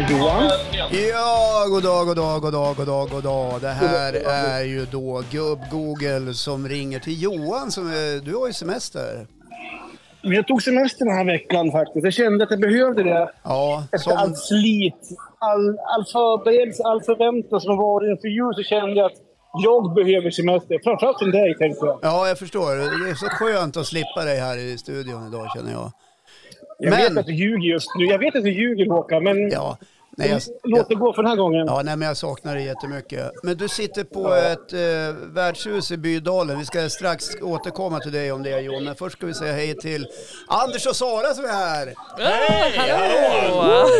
Johan. Ja, god dag, god dag, god dag, god dag, god dag. Det här är ju då gubb-Google som ringer till Johan som är, du har ju semester. Men jag tog semester den här veckan faktiskt. Jag kände att jag behövde det. Ja, Efter som, allt slit, all, all förberedelse, all förväntan som varit inför jul så kände jag att jag behöver semester. Framförallt från dig tänkte jag. ja, jag förstår. Det är så skönt att slippa dig här i studion idag känner jag. Jag Men- vet att du ljuger just nu. Jag vet att du ljuger Håkan, men Ja, nej, jag, låt det gå för den här gången. ja, nej, men jag saknar dig jättemycket. Men du sitter på ett eh, värdshus i Bydalen. Vi ska strax återkomma till dig om det Johan. Men först ska vi säga hej till Anders och Sara som är här. Hej! Hallå!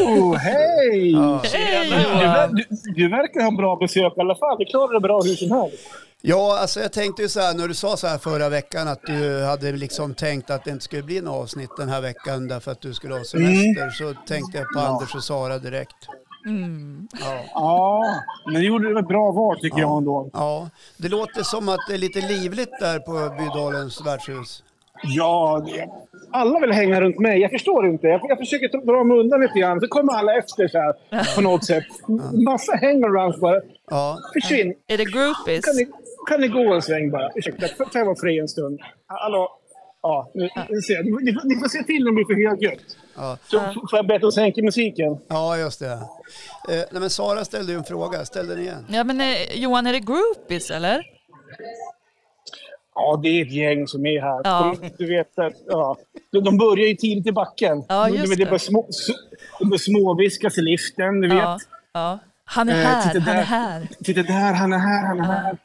Oh, hej! Hej Du, Johan! du, du verkar ha bra besök i alla fall. Du klarar det bra hur som helst. Ja, alltså jag tänkte ju så här när du sa så här förra veckan att du hade liksom tänkt att det inte skulle bli något avsnitt den här veckan därför att du skulle ha semester så tänkte jag på Anders och Sara direkt. Ja. Ja, men du gjorde ett bra val tycker jag ändå. ja, det låter som att det är lite livligt där på Bydalens värdshus. Ja, det, alla vill hänga runt mig. Jag förstår inte. Jag, jag försöker dra mig undan lite grann, så kommer alla efter så här, på något sätt. Massa hangarounds bara. Ja, Försvinn. Är det groupies? Kan ni, kan ni gå en sväng bara? Ursäkta, får jag vara fri en stund? Hallå? Ja, nu, nu ser jag. Ni, ni, får- ni får se till om det blir för högljutt. ja, Så får jag att sänka musiken. ja just det. Eh, nej, men Sara ställde ju en fråga, ställ den igen. Ja men eh, Johan, är det groupies eller? Ja, det är ett gäng som är här. Ja. De, du vet att, ja. de, de börjar ju tidigt i backen. Ja, De- just de, det. börjar små, de börjar småviskas i liften, du vet. Ja, ja. Han är Eh, här, titta han är där. här. Titta där, han är här, han är här.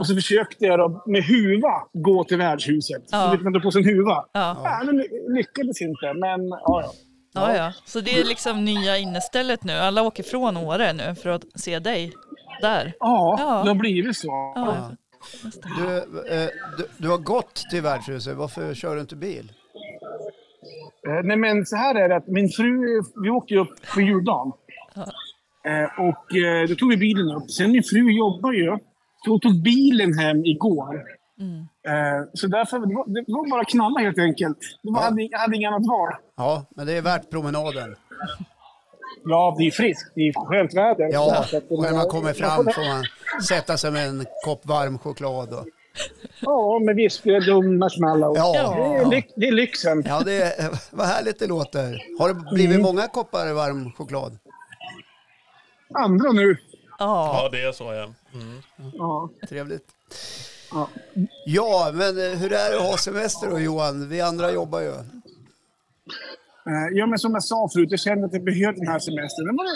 Och så försökte jag då med huva gå till värdshuset. Ja. Du vet, man drar på sig en huva. Ja. Ja, men ly- lyckades inte, men ja, ja. Ja, ja. Så det är liksom nya innestället nu. Alla åker från Åre nu för att se dig där. Ja, Ja. det har blivit så. Ja. Du, eh, du, du har gått till värdshuset, varför kör du inte bil? Eh, nej, men så här är det att min fru, vi åkte ju upp på juldagen. Eh, och eh, då tog vi bilen upp. Sen min fru jobbar ju. Hon tog bilen hem igår. Eh, så därför, det var, det var bara att knalla helt enkelt. Det var, Ja. hade, jag hade inget annat val. Ja, men det är värt promenaden. Ja, det är friskt. Det är skönt väder. Ja, och när man kommer fram får- man sätta sig med en kopp varm choklad. Och, Ja, med vispgrädde marshmallow. Ja. Det, är lyx, det är lyxen. ja, det är, vad härligt det låter. Har det blivit Mm. många koppar varm choklad? Andra nu. Ja. Ja, det är så ja. Mm. Ja. Trevligt. Ja. Ja, men eh, hur är det att ha semester då Johan? Vi andra jobbar ju. Eh, Ja, men som jag sa förut, jag kände att jag behövde den här semestern. Det var,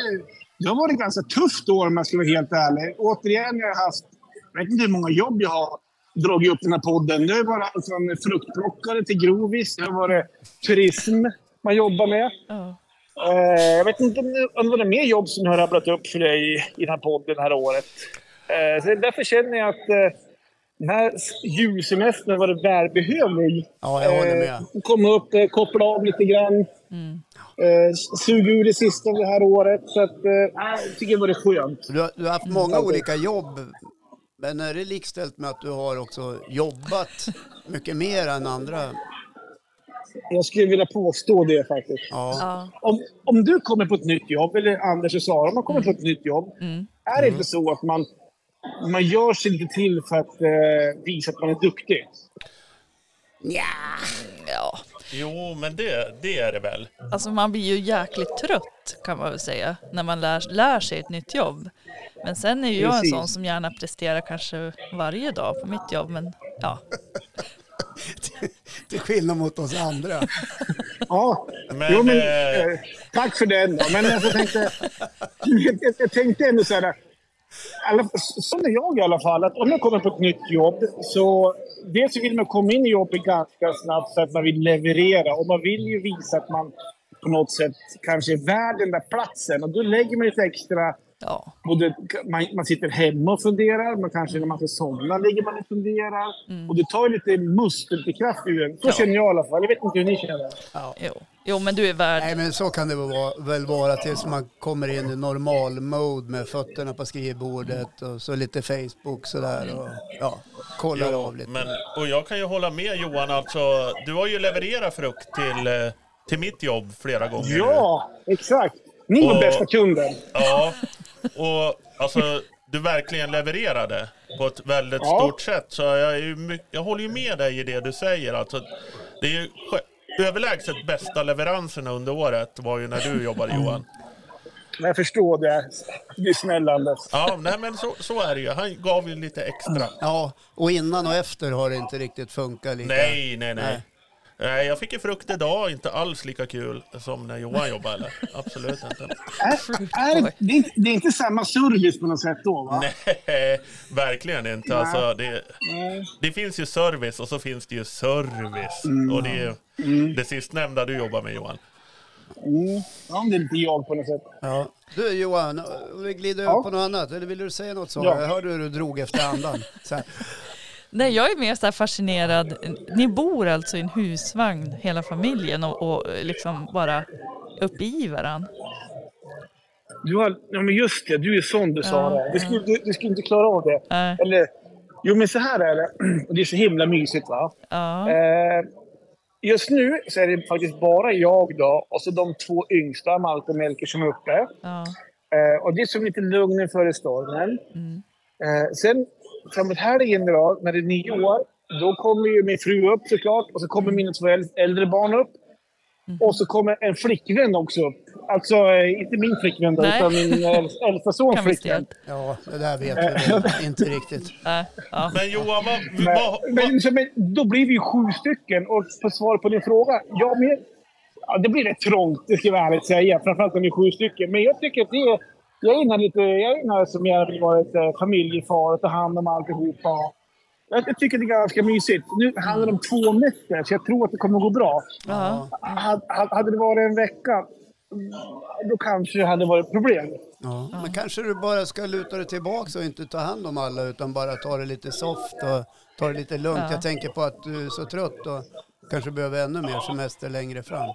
det har varit ett ganska tufft år om jag ska vara helt ärlig. Återigen, jag har haft, jag vet inte hur många jobb jag har dragit upp den här podden. Det har varit allt från fruktplockare till grovis. Det har varit turism man jobbar med. Ja. Eh, jag vet inte om det, det var mer jobb som jag har rabblat upp för dig i den här podden det här året. Eh, så därför känner jag att eh, den här julsemestern har varit välbehövlig. Ja, jag håller med. Eh, komma upp, eh, koppla av lite grann. Eh, suga ur det sista av det här året. Så att, eh, jag tycker det var skönt. Du har, du har haft många olika jobb. Men är det likställt med att du har också jobbat mycket mer än andra? Jag skulle vilja påstå det faktiskt. Ja. Ja. Om, om du kommer på ett nytt jobb, eller Anders och Sara, om man kommer på ett nytt jobb. Är det inte så att man, man gör sig lite till för att eh, visa att man är duktig? ja. Jo, men det, det är det väl. Alltså man blir ju jäkligt trött kan man väl säga när man lär, lär sig ett nytt jobb. Men sen är ju jag en sån som gärna presterar kanske varje dag på mitt jobb. Men ja, Till skillnad mot oss andra. Ja, Men, jo, men, eh, eh, tack för den. Då. Men jag tänkte, jag, jag tänkte ändå så här, alla, är jag i alla fall, att om jag kommer på ett nytt jobb så dels vill man komma in i jobbet ganska snabbt för att man vill leverera och man vill ju visa att man på något sätt kanske är värd den där platsen och då lägger man lite extra ja, Både, man, man sitter hemma och funderar, men kanske när man ska somna ligger man och funderar. Och det tar ju lite muskelkraft ur en. Så Ja. känner jag i alla fall. Jag vet inte hur ni känner. jo. jo men du är värd. Nej men så kan det väl vara, väl vara tills man kommer in i normal mode med fötterna på skrivbordet och så lite Facebook sådär och ja, kollar Jo, av lite. men, och jag kan ju hålla med Johan, alltså, du har ju levererat frukt till, eh, till mitt jobb flera gånger. Ja, exakt. Ni var Och- bästa kunden. Ja, och alltså du verkligen levererade på ett väldigt Ja. stort sätt. Så jag, är ju jag håller ju med dig i det du säger. Alltså, det är ju överlägset bästa leveranserna under året var ju när du jobbade Johan. Jag förstår det. Du är snäll Anders. Ja, nej men så, så är det ju. Han gav ju lite extra. Ja, och innan och efter har det inte riktigt funkat lika. Nej, nej, nej. Nej. Nej, jag fick ju frukt idag, inte alls lika kul som när Johan jobbade. Eller? Absolut inte. Är, är, det, är inte, det är inte samma service på något sätt då va? Nej, verkligen inte. Alltså, det, det finns ju service och så finns det ju service. Och det är ju det sistnämnda du jobbar med Johan. Mm. Ja, det är lite jag på något sätt. Ja. Du Johan, vi glider Ja. över på något annat. Eller vill du säga något så? Ja. Jag hörde hur du drog efter andan. Nej, jag är mer så fascinerad. Ni bor alltså i en husvagn hela familjen och, och liksom bara upp i varann. Du har, ja, men just det, du är sån du sa Ja, det. Du skulle, du, du skulle inte klara av det. Nej. Eller, jo men så här är det. Och det är så himla mysigt va. Ja, Eh, just nu så är det faktiskt bara jag då och så de två yngsta, Malte och Melker, som är uppe. ja, Eh, och det är som lite lugnen före stormen. Mm. Eh, sen framåt helgen då, när det är nyår, då kommer ju min fru upp såklart. Och så kommer mina två äl- äldre barn upp. Mm. Och så kommer en flickvän också upp. Alltså eh, inte min flickvän då, Nej. utan min äl- äldsta sons flickvän. Ja, det där vet vi väl inte riktigt. Nej, ja. Men Johan, vad... Men, men, så, men då blir vi ju sju stycken. Och för svar på din fråga, ja, men, ja, det blir rätt trångt, det ska jag ärligt säga. Framförallt om vi är sju stycken. Men jag tycker att det är... Jag är inne lite... Jag är inne som jag ett eh, familjefar och ta hand om alltihopa. Jag, jag tycker det är ganska mysigt. Nu handlar det om två nätter, så jag tror att det kommer gå bra. Ja. Hade, hade det varit en vecka, då kanske det hade varit problem. Ja. Men kanske du bara ska luta dig tillbaka och inte ta hand om alla utan bara ta det lite soft och ta det lite lugnt. Ja. Jag tänker på att du är så trött och kanske behöver ännu mer semester längre fram.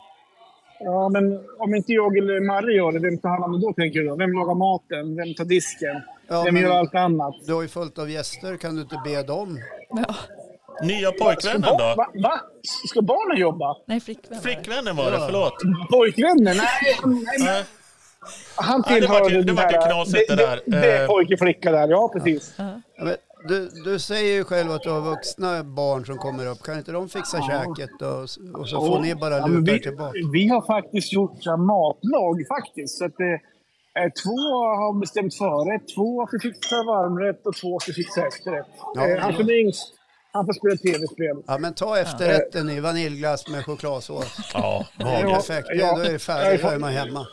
Ja, men om inte jag eller Marre gör det, vem tar hand om det då, tänker du? Vem lagar maten? Vem tar disken? Ja, vem gör allt annat? Du har ju fullt av gäster, kan du inte be dem? ja. nya pojkvännen då? va? Va? Ska barnen jobba? Nej, flickvän. var det. Flickvännen var det, Ja. förlåt. Pojkvännen? Nej, nej. Han det tillhör den det vart ju här- knasigt det där. Det, det är Eh. pojke flicka där, ja precis. Ja. Ja, men du, du säger ju själv att du har vuxna barn som kommer upp. Kan inte de fixa käket och, och så får ni bara Ja, luta vi, tillbaka? vi har faktiskt gjort matlag faktiskt. Så att det, eh, två har bestämt förrätt, två ska fixa varmrätt och två ska fixa efterrätt. Ja. Eh, han som är yngst, han får spela tv-spel. Ja men ta efterrätten i vaniljglass med chokladsås. Ja, Ja, perfekt, ja. då är det färdigt, då är man hemma.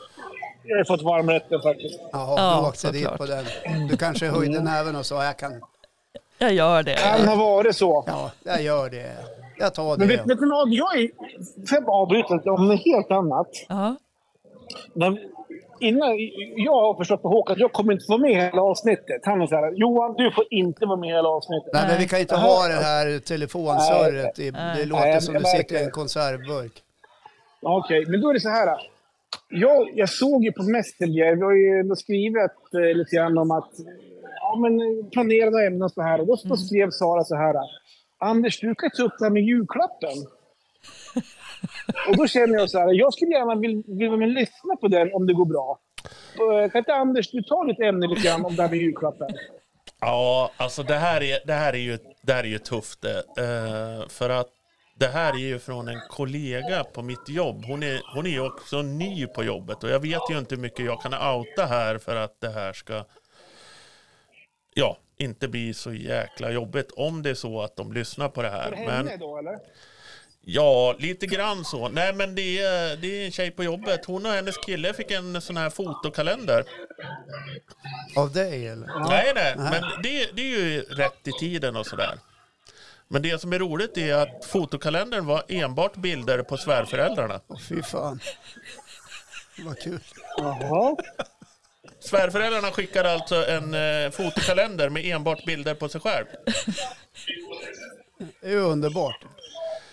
Jag har fått varmrätten faktiskt. Jaha, Ja, du åkte dit såklart. på den. Du kanske höjde näven och sa jag kan, Jag gör det. Kan ha varit så. ja jag gör det. Jag tar Men vet, det. vet du vad? Jag är... Får jag bara avbryta lite om något helt annat? Ja. Men innan, jag har förstått på Håkan att jag kommer inte få vara med i hela avsnittet. Han är så här, Johan du får inte vara med i hela avsnittet. Nej men vi kan inte ha det här telefonsurret. Det, det låter Nej, som du sitter i en det. konservburk. Okej, men då är det så här. Jag, jag såg ju på Messenger, vi har ju skrivit eh, lite grann om att ja, men, eh, planerade ämnen och så här. Och då, då skrev Sara så här. Anders, du kan ta upp det här med julklappen. och då känner jag så här, jag skulle gärna vilja vill, vill lyssna på den om det går bra. Eh, Kan inte Anders, du ta lite ämne lite grann om det här med julklappen? Ja, alltså det här är, det här är, ju, det här är ju tufft det. Eh, för att det här är ju från en kollega på mitt jobb. Hon är, hon är ju också ny på jobbet och jag vet ju inte hur mycket jag kan outa här för att det här ska ja, inte bli så jäkla jobbigt om det är så att de lyssnar på det För här. henne Men då, eller? ja, lite grann så. Nej, men det är, det är en tjej på jobbet. Hon och hennes kille fick en sån här fotokalender. Av dig eller? Nej, nej, men det, det är ju rätt i tiden och sådär. Men det som är roligt är att fotokalendern var enbart bilder på svärföräldrarna. Åh fy fan. Vad kul. Jaha. Svärföräldrarna skickade alltså en eh, fotokalender med enbart bilder på sig själv. Det är ju underbart.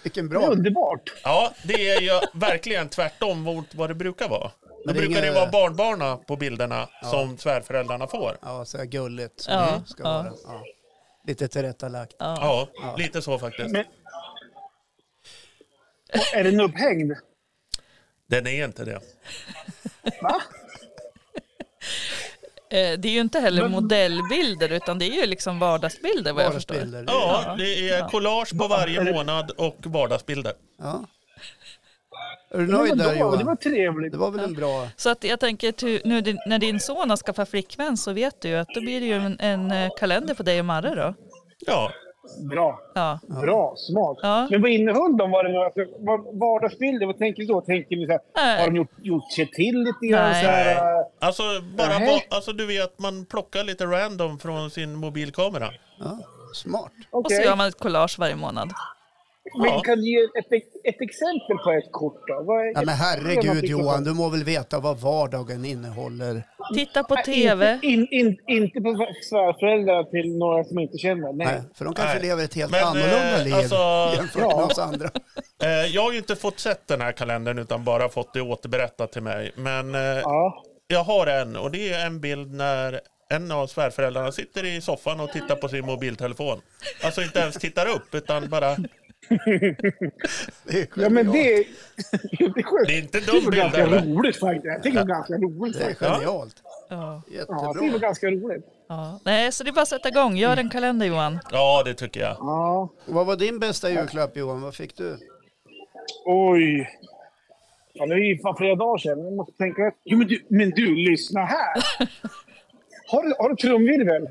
Vilken Det är bra. underbart. Ja, det är ju verkligen tvärtom mot vad det brukar vara. Då Men det brukar det inga- vara barnbarna på bilderna som svärföräldrarna får. Ja, så här gulligt som Ja, det ska ja. vara. Ja. Lite tillrättalagt. Ja. Ja, lite så faktiskt. Men... Är den upphängd? Den är inte det. Va? Eh, Det är ju inte heller modellbilder utan det är ju liksom vardagsbilder vad jag förstår. Vardagsbilder. Ja, det är collage på varje månad och vardagsbilder. Ja. Är du nöjd men där då, det var Johan? trevligt. Det var väl en bra... Så att jag tänker nu din- när din son har skaffat flickvän så vet du ju att då blir det ju en, en eh, kalender på dig och Marre då. Ja, Bra. Ja. Bra, smart. Ja. Men vad innehöll de? Var det några alltså, vad- vardagsbilder? Vad tänker du då? Tänker ni så här, Nej. har de gjort, gjort sig till lite grann? Nej. Så här, äh, alltså bara Nej. va, alltså du vet man plockar lite random från sin mobilkamera. Ja, smart. Och så gör man ett collage varje månad. Men kan du ge ett, ett exempel på ett kort då? Vad är- Ja, men herregud Johan, du må väl veta vad vardagen innehåller. Titta på TV. Inte, in, in, inte på svärföräldrar till några som inte känner. Nej. Nej, för de kanske Nej. lever ett helt Men, annorlunda eh, liv alltså- jämfört Ja. med oss andra. Eh, jag har ju inte fått sett den här kalendern utan bara fått det återberättat till mig. Men eh, Ja. jag har en och det är en bild när en av svärföräldrarna sitter i soffan och tittar på sin mobiltelefon. Alltså inte ens tittar upp utan bara... Det är ja, men det, det är. Det är inte Det dum var bild ganska roligt faktiskt. Jag tycker det var ganska roligt. Det är genialt. Ja. Ja, det Jättebra. ganska roligt. Ja. Nej, så det är bara att sätta igång. Gör en kalender Johan. Ja, det tycker jag. Ja. Vad var din bästa julklapp Johan? Vad fick du? Oj. Ja, det är ju fan flera dagar sedan. Jag måste tänka efter. Jo, men du, men du, lyssna här. Har du, har du trumvirvel?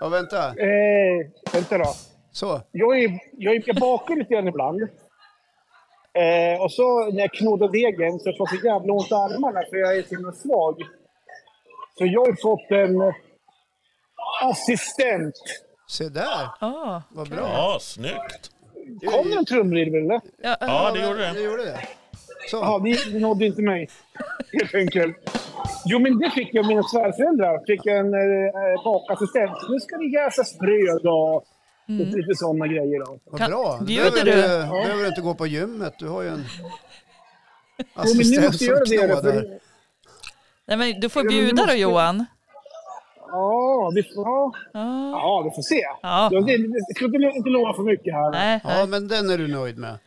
Ja, vänta. Eh, vänta då. Så. Jag, är, jag, är, jag bakar lite grann ibland. Eh, och så när jag knådar degen så får jag så jävla ont i armarna för jag är så himla svag. Så jag har fått en eh, assistent. Se där. Ah. Vad bra. Ja, snyggt. Kom det en trumvirvel eller? Ja, Ja, det gjorde Det det. gjorde det. Så. Ja, det, det nådde inte mig. Helt enkelt. Jo, men det fick jag av mina svärföräldrar. Fick en eh, bakassistent. Nu ska det jäsas bröd och lite, lite sådana grejer. Då. Vad Kan- bra. Du bjuder behöver, du? du behöver inte gå på gymmet. Du har ju en Jo, men nu assistent som göra det. knådar. För, Nej, men du får Ja, bjuda då Johan. ja, vi får, ja, Ja. vi får se. Ja. Jag, ska inte, lova för mycket här. Nej, Ja, men den är du nöjd med.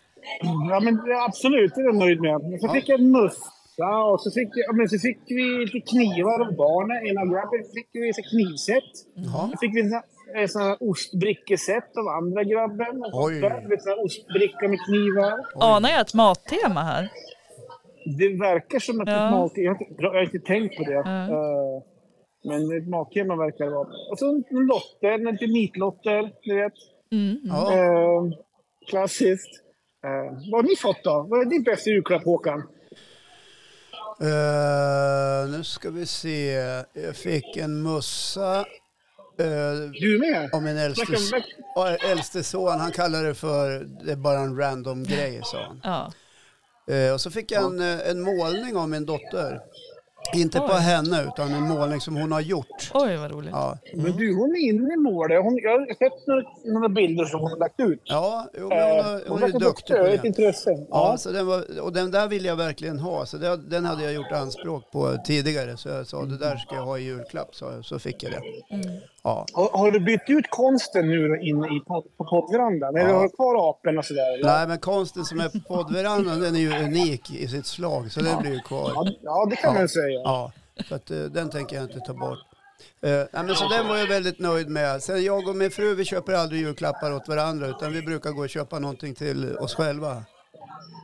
Ja, men absolut, det är jag nöjd med. Så fick jag en mössa och så fick, jag, men så fick vi lite knivar av barnen. Ena grabben fick vi så knivset. Så fick vi en, en sån här ostbrickeset av andra grabben. Och Oj. här ostbricka med knivar. Anar jag ett mattema här? Det verkar som att Ja. ett mat... Jag har, inte, jag har inte tänkt på det. Ja. Eh, men ett mattema verkar det vara. Och så en lotter, lite nitlotter, du vet. Mm. Ja. Eh, klassiskt. Eh, vad har ni fått då? Vad är din bästa julklapp, Håkan? Eh, nu ska vi se. Jag fick en mössa. Eh, Du med? av min äldste, äldste son. Han kallar det för det är bara en random grej, sa han. Ja. Eh, och så fick jag en, eh, en målning av min dotter. Inte på Oj. henne, utan en målning som hon har gjort. Oj, vad roligt. Ja, Men du, hon är inne i målet. Hon, jag har sett några, några bilder som hon har lagt ut. ja jo, men hon, Eh, har, hon hon är duktig på ett det. intresse. Ja, Ja. så den var, och den där vill jag verkligen ha. Så det, den hade jag gjort anspråk på tidigare. Så jag sa det där ska jag ha i julklapp. Så, så fick jag det. Ja. Har, har du bytt ut konsten nu inne i, på, på poddverandan? Eller Ja. har du kvar apen och sådär? eller? Nej, men konsten som är på poddverandan den är ju unik i sitt slag. Så den blir ju kvar. Ja, ja, det kan Ja. man säga. Ja, så att, eh, den tänker jag inte ta bort. Eh, nej, men så den var jag väldigt nöjd med. Sen jag och min fru vi köper aldrig julklappar åt varandra utan vi brukar gå och köpa någonting till oss själva.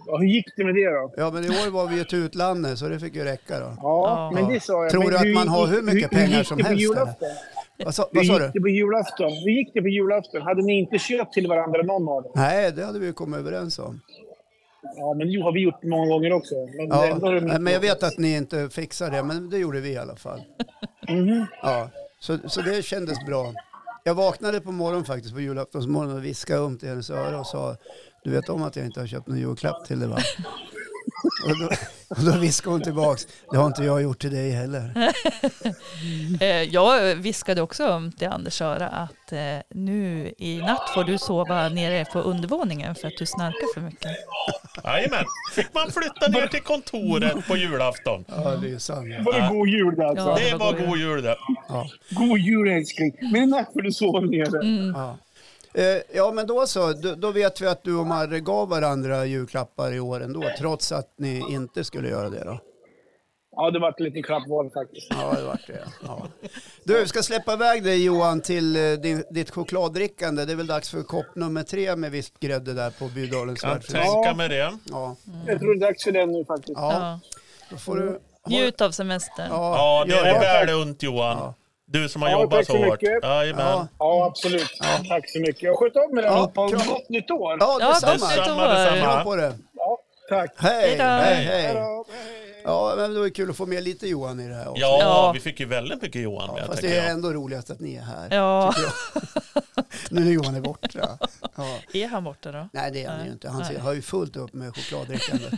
Ja, hur gick det med det då? Ja men i år var vi ju till utlandet så det fick ju räcka då. Ja, men det sa jag. Tror men du att man har hur mycket pengar gick som helst, julafton? Vad sa, Hur vad sa gick du? det på julafton? Hur gick det på julafton? Hade ni inte köpt till varandra någon av dem? Nej, det hade vi ju kommit överens om. Ja, men det har vi gjort många gånger också. Men, Ja, det men jag vet att ni inte fixar det, men det gjorde vi i alla fall. Mhm. Ja, så, så det kändes bra. Jag vaknade på morgonen faktiskt, på julaftonsmorgonen och viskade um till hennes öra och sa Du vet om att jag inte har köpt någon julklapp till dig va? Och, då, och då viskade hon tillbaks Det har inte jag gjort till dig heller. Eh, Jag viskade också om till Anders öra att eh, nu i natt får du sova nere på undervåningen för att du snarkar för mycket. Jajamän. Fick man flytta ner till kontoret på julafton. Ja, det är sant. ja. Var det god jul det alltså? Ja. Det var god jul det. Ja. God jul älskling. Men i natt får du sova nere. Mm. Ja. Eh, ja, men då så. Då, då vet vi att du och Marre gav varandra julklappar i år ändå, trots att ni inte skulle göra det då. Ja, det var ett lite klappt val faktiskt. Ja, det vart det. Ja. Du, ska släppa iväg dig Johan till eh, din, ditt chokladdrickande. Det är väl dags för kopp nummer tre med visst grädde där på Bydalens Kan värdshus. tänka mig det. Ja, Jag tror det är dags för den nu faktiskt. ja, Ja. då får du... Njut av semestern. Ja, det gör är det. väl unt Johan. Ja. Du som har Ja, jobbat så så hårt. Jajamän. Ja. Ja, absolut. Tack så mycket. Jag sköt om er Ja, allihopa. kram. Gott nytt år! Ja, Ja, detsamma. Detsamma, detsamma. På det. Ja, tack. Hej, Hej hej. Ja, men det var kul att få med lite Johan i det här också. Ja, Ja. vi fick ju väldigt mycket Johan med. Fast det är jag. ändå roligast att ni är här. Ja. nu när Johan är borta. Ja. Är han borta då? Nej, det är han Nej. ju inte. Han Nej. har ju fullt upp med chokladdrickandet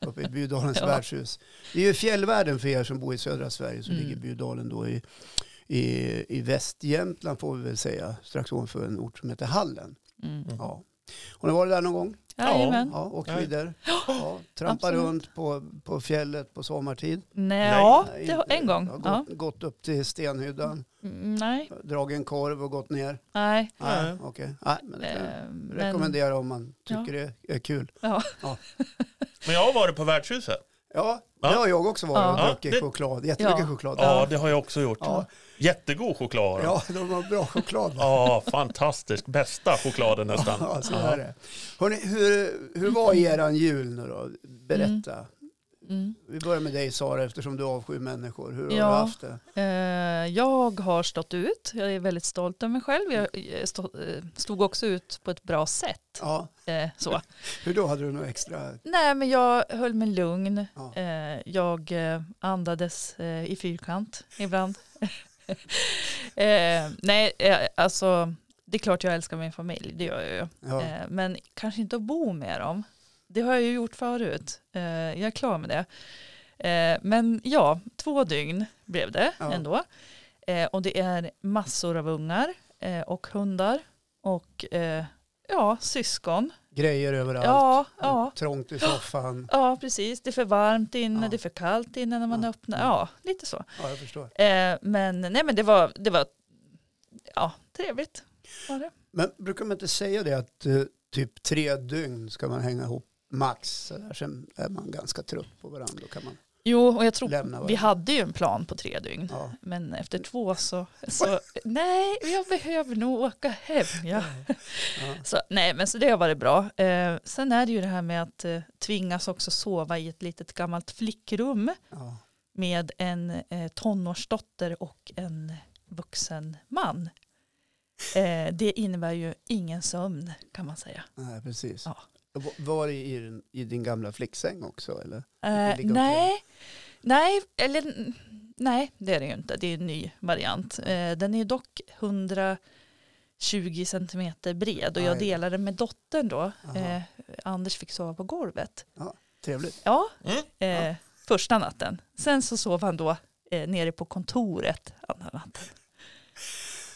uppe i Bydalens Ja. värdshus. Det är ju fjällvärlden för er som bor i södra Sverige så Mm. ligger Bydalen då i, i, i Västjämtland får vi väl säga, strax ovanför en ort som heter Hallen. Mm. Ja. Har ni varit där någon gång? Jajamän. Ja, åkt Ja. vidare? Ja, trampat runt på, på fjället på sommartid? Nej, ja, Nej, det en gång. Ja, Ja. gått, gått upp till Stenhyddan, Mm, Nej, dragit en korv och gått ner? nej. Nej, okej. Nej, men det kan jag Eh, men- rekommendera om man tycker det är kul. Ja. Men jag har varit på värdshuset. Ja, det Ja. har jag också varit och Ja. druckit det- choklad. Jättemycket Ja. choklad. Ja, det har jag också gjort. Ja. Jättegod choklad. Ja, de har bra choklad. Ja, fantastisk. Bästa chokladen nästan. Ja, så är det. Hörrni, hur, hur var eran jul nu då? Berätta. Mm. Vi börjar med dig Sara eftersom du avskyr människor. Hur har Ja. du haft det? Eh, Jag har stått ut. Jag är väldigt stolt över mig själv. Jag eh, stå- eh, stod också ut på ett bra sätt. Ja, Eh, Så. hur då? Hade du något extra? Nej, men jag höll mig lugn. Ja. Eh, Jag eh, andades i fyrkant ibland. Nej, alltså det är klart jag älskar min familj, det gör jag ju. Ja. Men kanske inte att bo med dem. Det har jag ju gjort förut. Eh, Jag är klar med det. Eh, Men ja, två dygn blev det Ja. ändå. Eh, Och det är massor av ungar och hundar och ja, syskon. Grejer överallt. Ja, ja. Trångt i soffan. Ja, precis. Det är för varmt inne, Ja. det är för kallt inne när man Ja. öppnar. Ja, lite så. Ja, jag förstår. Men nej, men det var, det var ja, trevligt. Var det. Men brukar man inte säga det att typ tre dygn ska man hänga ihop max? Så där. Sen är man ganska trött på varandra. Då kan man Jo, och jag tror vi hade ju en plan på tre dygn. Ja. Men efter två så, så nej, jag behöver nog åka hem. Ja. Ja. Så, nej, men så det har varit bra. Eh, sen är det ju det här med att eh, tvingas också sova i ett litet gammalt flickrum Ja. med en eh, tonårsdotter och en vuxen man. Eh, det innebär ju ingen sömn kan man säga. Nej, precis. Ja. Var det i, din- i din gamla flicksäng också? Eller? Och nej, nej, eller nej, det är det ju inte. Det är en ny variant. Eh, den är dock 120 centimeter bred och jag delade med dottern då. Aha. Eh, Anders fick sova på golvet. Trevligt. Ja, Mm. eh, första natten. Sen så sov han då eh, nere på kontoret andra natten.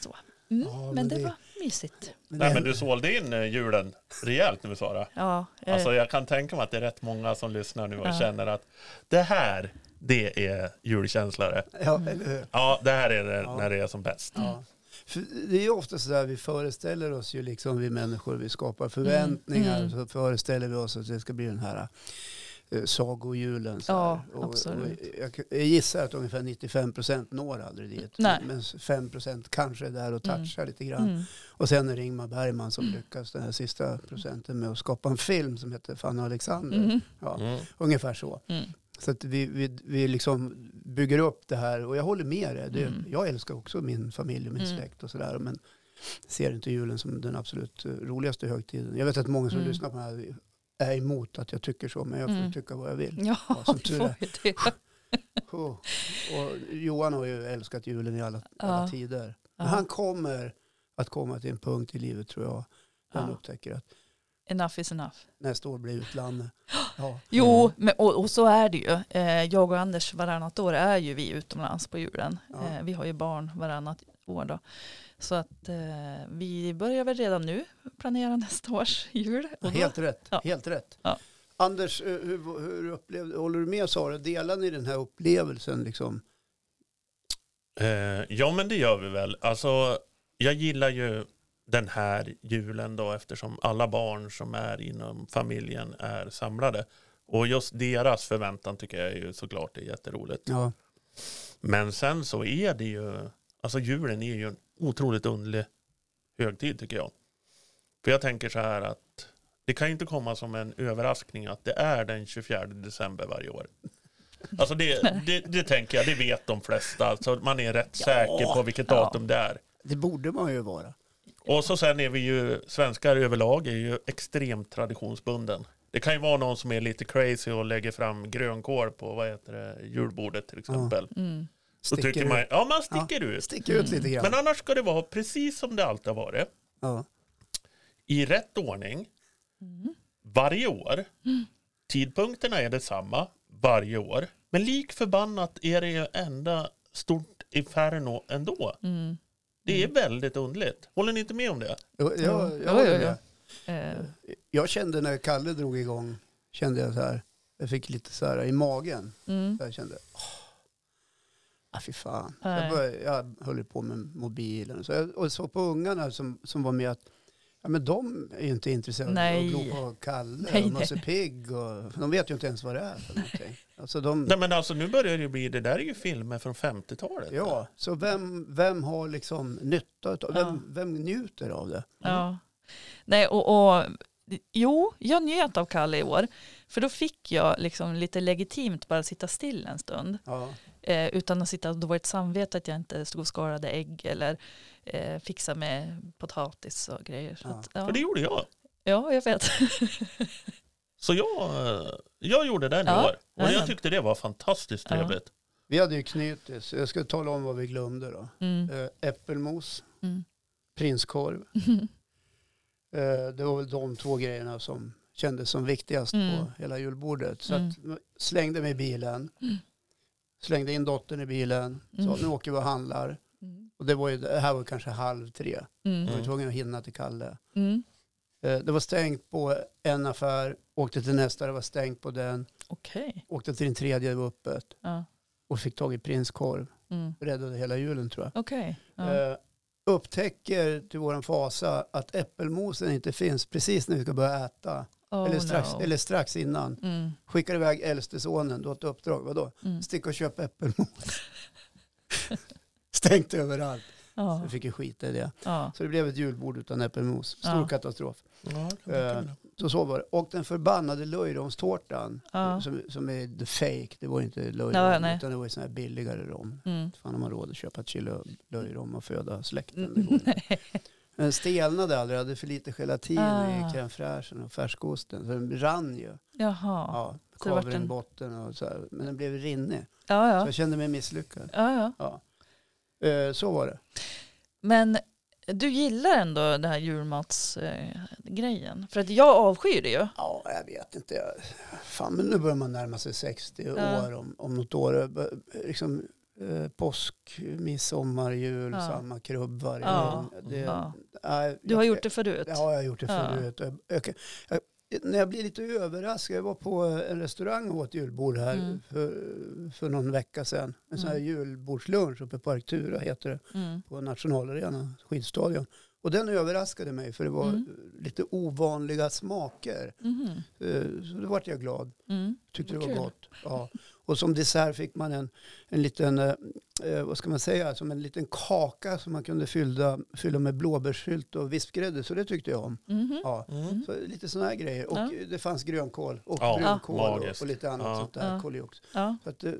Så. Mm, Ja, men, men det, det- var mysigt. Nej, men du sålde in eh, julen rejält nu Sara. Ja, eh, Alltså jag kan tänka mig att det är rätt många som lyssnar nu och Ja. känner att det här, det är julkänsla det. Ja, Mm. eller hur? Ja, det här är det Ja. när det är som bäst. Ja. För det är ju ofta så där vi föreställer oss ju liksom vi människor, vi skapar förväntningar Mm. så föreställer vi oss att det ska bli den här sagojulen. Så Ja, och, absolut. Och jag, jag gissar att ungefär 95 procent når aldrig dit. Nej. Men 5 procent kanske är där och Mm. touchar lite grann. mm, Och sen är det Ingmar Bergman som lyckas den här sista procenten med att skapa en film som heter Fanny Alexander. mm, Ja, Mm. Ungefär så. mm. Så att vi, vi, vi liksom bygger upp det här och jag håller med dig. Det, Mm. Jag älskar också min familj och min Mm. släkt och sådär. Men ser inte julen som den absolut eh, roligaste högtiden. Jag vet att många som Mm. lyssnar på det här är emot att jag tycker så. Men jag får Mm. tycka vad jag vill. Ja, Ja, får det. Oh. Och Johan har ju älskat julen i alla, alla Ja. tider. Men Ja. han kommer att komma till en punkt i livet tror jag. Han Ja. upptäcker att Enough is enough. nästa år blir utlandet. Ja. Jo, men, och, och så är det ju. Eh, jag och Anders varannat år är ju vi utomlands på julen. Eh, vi har ju barn varannat år då. Så att eh, vi börjar väl redan nu planera nästa års jul. Och då, Helt rätt. Ja. Helt rätt. Ja. Anders, eh, hur, hur upplevde, håller du med Sara? Delar ni den här upplevelsen? Liksom? Eh, ja, men det gör vi väl. Alltså, jag gillar ju den här julen då eftersom alla barn som är inom familjen är samlade. Och just deras förväntan tycker jag är ju såklart är jätteroligt. Ja. Men sen så är det ju, alltså julen är ju en otroligt underlig högtid tycker jag. För jag tänker så här att det kan ju inte komma som en överraskning att det är den 24 december varje år. Alltså det, det, det tänker jag, det vet de flesta. Alltså man är rätt säker på vilket Ja. datum det är. Det borde man ju vara. Och så sen är vi ju, svenskar överlag är ju extremt traditionsbunden. Det kan ju vara någon som är lite crazy och lägger fram grönkål på vad heter det, julbordet till exempel. Mm. Så Sticker tycker ut. man, ja man sticker ut. Sticker ut lite grann. Men annars ska det vara precis som det alltid har varit. Ja. I rätt ordning. Varje år. Tidpunkterna är detsamma varje år. Men lik förbannat är det ju enda stort inferno ändå. Mm. Det är väldigt underligt. Håller ni inte med om det? Jo, håller jo, jo. med. Eh, jag kände när Kalle drog igång, kände jag så här, jag fick lite så här i magen. mm. Så jag kände, åh, ah, fy fan. Jag, började, jag höll ju på med mobilen. Så jag, och så på ungarna som, som var med att Ja, men de är ju inte intresserade Nej. av att glo på Kalle Nej, och Musse Pigg. Och, de vet ju inte ens vad det är för någonting. Alltså de, Nej men alltså nu börjar det bli, det där är ju filmer från 50-talet. ja, så vem, vem har liksom nytta av vem, Ja. vem njuter av det? Ja. Nej, och, och jo, jag njöt av Kalle i år. För då fick jag liksom lite legitimt bara sitta still en stund. Ja. Eh, utan att sitta och dåligt samvete att jag inte stod och skalade ägg eller eh, fixa med potatis och grejer. Så Ja. att, ja. För det gjorde jag. ja, jag vet. Så jag, eh, jag gjorde i Ja, år. Och ja. jag tyckte det var fantastiskt Ja. trevligt. Vi hade ju knutit, så jag ska tala om vad vi glömde då. Mm. Eh, äppelmos, Mm. prinskorv. Eh, det var väl de två grejerna som kändes som viktigast Mm. på hela julbordet. Så Mm. att, slängde mig i bilen, slängde in dottern i bilen, så Mm. nu åker vi och handlar. Mm. Och det, var ju, det här var kanske halv tre. Jag Mm. var tvungen att hinna till Kalle. Mm. Eh, det var stängt på en affär, åkte till nästa, det var stängt på den. Okej. Åkte till den tredje, det var öppet. Ja. Och fick tag i prinskorv. Mm. Räddade hela julen tror jag. Okej. Ja. Eh, upptäcker till våran fasa att äppelmosen inte finns precis när vi ska börja äta. Oh, eller, strax, no. eller strax innan. Mm. Skickar iväg äldste sonen, du har ett uppdrag. Vadå? Mm. Stick och köp äppelmos. Stängt överallt. Ja. Så vi fick ju skita i det. Ja. Så det blev ett julbord utan äppelmos. Stor Ja. katastrof. Eh. Så så var det. Och den förbannade löjromstårtan som, som är the fake. Det var inte löjrom nej. utan det var ju sån här billigare rom. Mm. Fan har man råd att köpa ett kilo löjrom och föda släkten. Det går. Nej. Den stelnade aldrig, hade för lite gelatin Ah. i crème fraîchen och färskosten. Så den rann ju. Jaha. Ja, Så det vart kaver i en- botten och så här. Men den blev rinnig. Ja, Så ja. jag kände mig misslyckad. ja, ja. Ja. Eh, så var det. Men du gillar ändå den här julmatsgrejen? För att jag avskyr det ju. Ja, jag vet inte. Jag, fan, men nu börjar man närma sig 60 Ja. år om, om något år. Liksom, eh, påsk, midsommar, jul, Ja. samma krubb varje Ja. gång. Det, Ja. nej, Du har jag- gjort det förut? Ja, jag har gjort det förut. Jag, jag, jag, när jag blir lite överraskad, jag var på en restaurang och åt julbord här Mm. för, för någon vecka sedan. En sån här Mm. julbordslunch uppe på Arctura heter det, Mm. på Nationalarenan, skidstadion. Och den överraskade mig för det var Mm. lite ovanliga smaker. Eh, Så då vart jag glad, Mm. tyckte det var gott. Ja. Och som dessert fick man en, en liten, eh, eh, vad ska man säga, som en liten kaka som man kunde fylla, fylla med blåbärssylt och vispgrädde. Så det tyckte jag om. Mhm. Ja. Mm. Så lite sådana här grejer. Och Ja. det fanns grönkål och Ja, brunkål och, och lite annat Ja. sånt där. Ja. Så att det,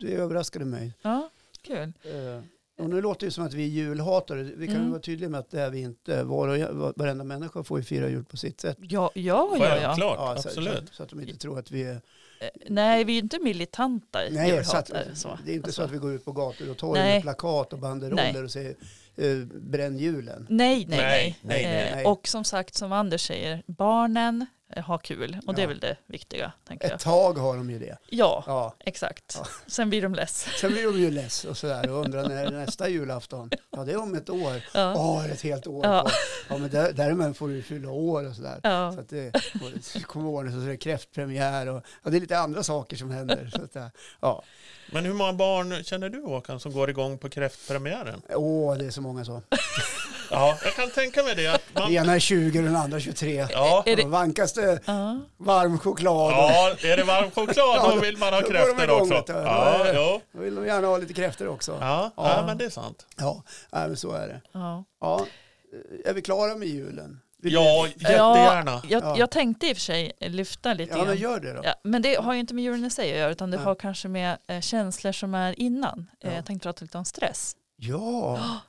det överraskade mig. ja, kul. Eh, och nu låter det som att vi är julhatare. Vi kan Mm. vara tydliga med att det är vi inte. Var och, varenda människa får ju fira jul på sitt sätt. Ja, ja, ja. ja. Självklart, så, absolut. Så, så att de inte tror att vi är... Eh, Nej, vi är ju inte militanta Nej, så att, julhatare. Så. det är inte så Alltså. att vi går ut på gator och torg Nej. med plakat och banderoller Nej. och säger eh, bränn julen. Nej, nej, Nej, nej. nej, nej, Eh, nej. Och som sagt, som Anders säger, barnen har kul. Och det är Ja. väl det viktiga, tänker jag. Ett tag har de ju det. Ja, Ja. exakt. Ja. Sen blir de less. Sen blir de ju less och sådär och undrar när är nästa julafton? Ja, det är om ett år. Ja. Ja, ett helt år Ja. kvar. Ja, men där, får du fylla år och sådär. Ja. Så att det, och kommer ihåg det, så är det kräftpremiär och ja, det är lite andra saker som händer. Så att, ja. Men hur många barn känner du Håkan som går igång på kräftpremiären? Åh, det är så många så. Ja, jag kan tänka mig det. Att Den man, ena är 20 och den andra 23. ja, Är det- Då vankas det Ja. varm choklad. ja, är det varm choklad då vill man ha Då går de kräftor igång, också. du. Ja, Då. Då vill de gärna ha lite kräftor också. ja, Ja. ja, men det är sant. Ja, men så är det. Ja. Ja. Är vi klara med julen? Ja, jättegärna. jag, Ja. jag tänkte i och för sig lyfta lite Ja, men gör det då. Ja, men det har ju inte med julen i sig att göra utan det Nej. har kanske med eh, känslor som är innan. Eh, Ja. Jag tänkte prata lite om stress. Ja,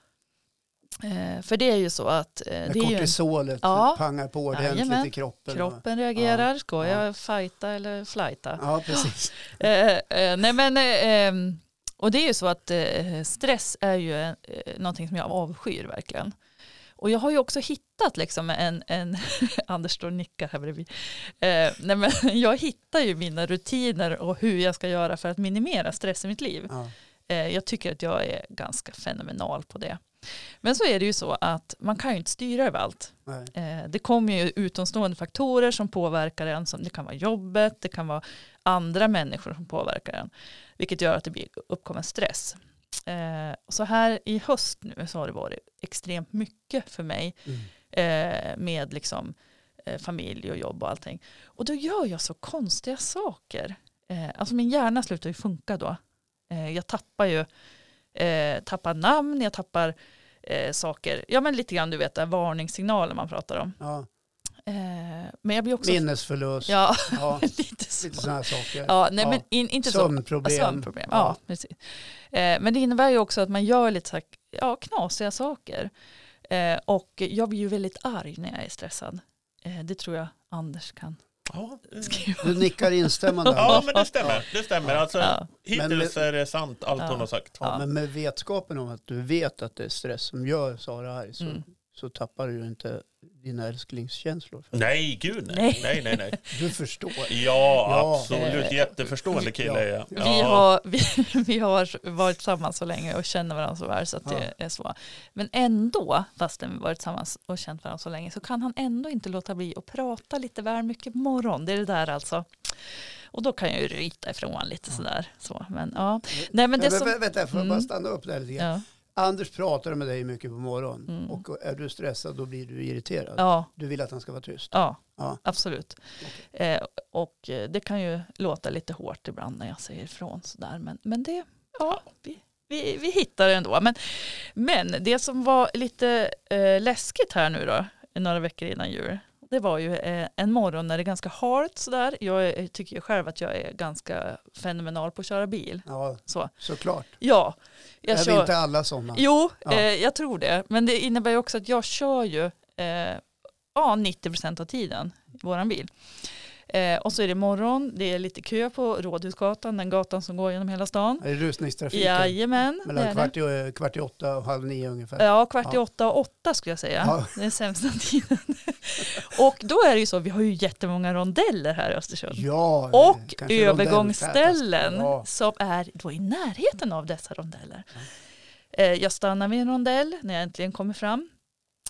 Eh, för det är ju så att eh, när det kortisolet Ja. pangar på ordentligt Jajamän. i kroppen. kroppen reagerar, ska Ja. jag fighta eller flighta? Ja, precis. Eh, eh, nej men, eh, ehm, och det är ju så att eh, stress är ju eh, någonting som jag avskyr verkligen. Och jag har ju också hittat liksom en, en Anders står och nickar här bredvid. Eh, nej men jag hittar ju mina rutiner och hur jag ska göra för att minimera stress i mitt liv. Ja. Eh, jag tycker att jag är ganska fenomenal på det. Men så är det ju så att man kan ju inte styra över allt. Eh, Det kommer ju utomstående faktorer som påverkar en. Som det kan vara jobbet, det kan vara andra människor som påverkar en. Vilket gör att det blir uppkommer stress. Eh, Så här i höst nu så har det varit extremt mycket för mig Mm. eh, med liksom eh, familj och jobb och allting. Och då gör jag så konstiga saker. Eh, Alltså min hjärna slutar ju funka då. Eh, Jag tappar ju eh, tappar namn, jag tappar saker. Ja men lite grann du vet, varningssignaler man pratar om. Ja. Eh, men jag blir också... Minnesförlust. Ja, Ja. lite så. Lite sådana saker. Ja, nej Ja. men in, inte så. Sömnproblem. Sömnproblem. Ja, precis. Eh, men det innebär ju också att man gör lite så här, ja, knasiga saker. Eh, och jag blir ju väldigt arg när jag är stressad. Eh, det tror jag Anders kan Ja. Du nickar instämmande. ja men det stämmer. Det stämmer. Alltså, Ja. hittills Men- är det sant allt Ja. hon har sagt. Ja, men med vetskapen om att du vet att det är stress som gör Sara arg så, Mm. så tappar du ju inte dina älsklingskänslor. Nej, gud nej. Nej. Nej, nej, nej. Du förstår. Ja, Ja. absolut. Eh, Jätteförstående kille är jag. Vi, Ja. har, vi, vi har varit tillsammans så länge och känner varandra så väl så att det är så. Men ändå, fastän vi varit tillsammans och känt varandra så länge, så kan han ändå inte låta bli att prata lite väl mycket på morgon. Det är det där alltså. Och då kan jag ju ryta ifrån lite sådär. Så. Men, ja. Nej, men det Ja, men, som, vä- Vänta, får jag bara Mm. stanna upp där lite grann. Anders pratar med dig mycket på morgonen Mm. och är du stressad då blir du irriterad. ja, Du vill att han ska vara tyst. ja, Ja. absolut. Eh, och eh, det kan ju låta lite hårt ibland när jag säger ifrån sådär. Men, men det, ja, vi, vi, vi hittar det ändå. Men, men det som var lite eh, läskigt här nu då, några veckor innan jul, det var ju eh, en morgon när det är ganska halt sådär. Jag är- tycker ju själv att jag är ganska fenomenal på att köra bil. Ja, Så, såklart. ja, jag är vi kör, inte alla sådana? Jo, Ja. eh, jag tror det. Men det innebär ju också att jag kör ju eh, ja, 90% av tiden i våran bil. Eh, och så är det morgon, det är lite kö på Rådhusgatan, den gatan som går genom hela stan. Är det rusningstrafiken? Jajamän. det är Mellan kvart i, kvart i åtta och halv nio ungefär? Ja, kvart i Ja. åtta och åtta skulle jag säga. Ja. Det är sämsta tiden. och då är det ju så, vi har ju jättemånga rondeller här i Östersund. Ja, Och kanske övergångsställen. Ja. som är då i närheten av dessa rondeller. Eh, Jag stannar vid en rondell när jag äntligen kommer fram.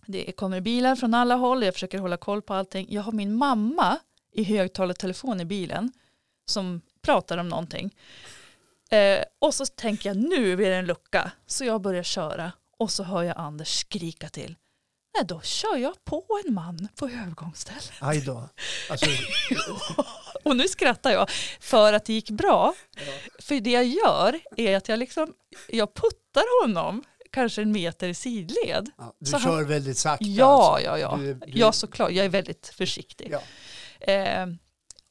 Det kommer bilar från alla håll, jag försöker hålla koll på allting. Jag har min mamma i högtalartelefon i bilen som pratar om någonting. Eh, och så tänker jag nu blir det en lucka. Så jag börjar köra och så hör jag Anders skrika till. Nej, då kör jag på en man på övergångsstället. Aj då. Alltså, Och nu skrattar jag för att det gick bra. För det jag gör är att jag liksom, jag puttar honom kanske en meter i sidled. ja, du Så han- kör väldigt sakta Ja, alltså. ja, ja. Du, du, Ja, såklart. Jag är väldigt försiktig. Ja. Eh,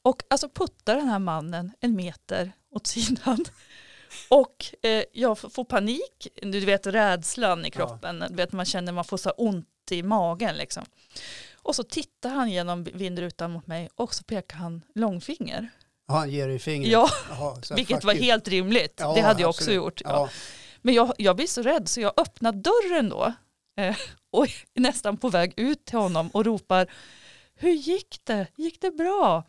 och alltså puttar den här mannen en meter åt sidan. Och eh, jag får panik, du vet rädslan i kroppen, du vet man känner man får så ont i magen liksom. Och så tittar han genom vindrutan mot mig och så pekar han långfinger. Ja, han ger dig fingret. Ja, Jaha, så vilket var you. helt rimligt. Ja, det hade jag också absolut. gjort. Ja. Ja. Men jag, jag blir så rädd så jag öppnar dörren då eh, och är nästan på väg ut till honom och ropar Hur gick det? Gick det bra?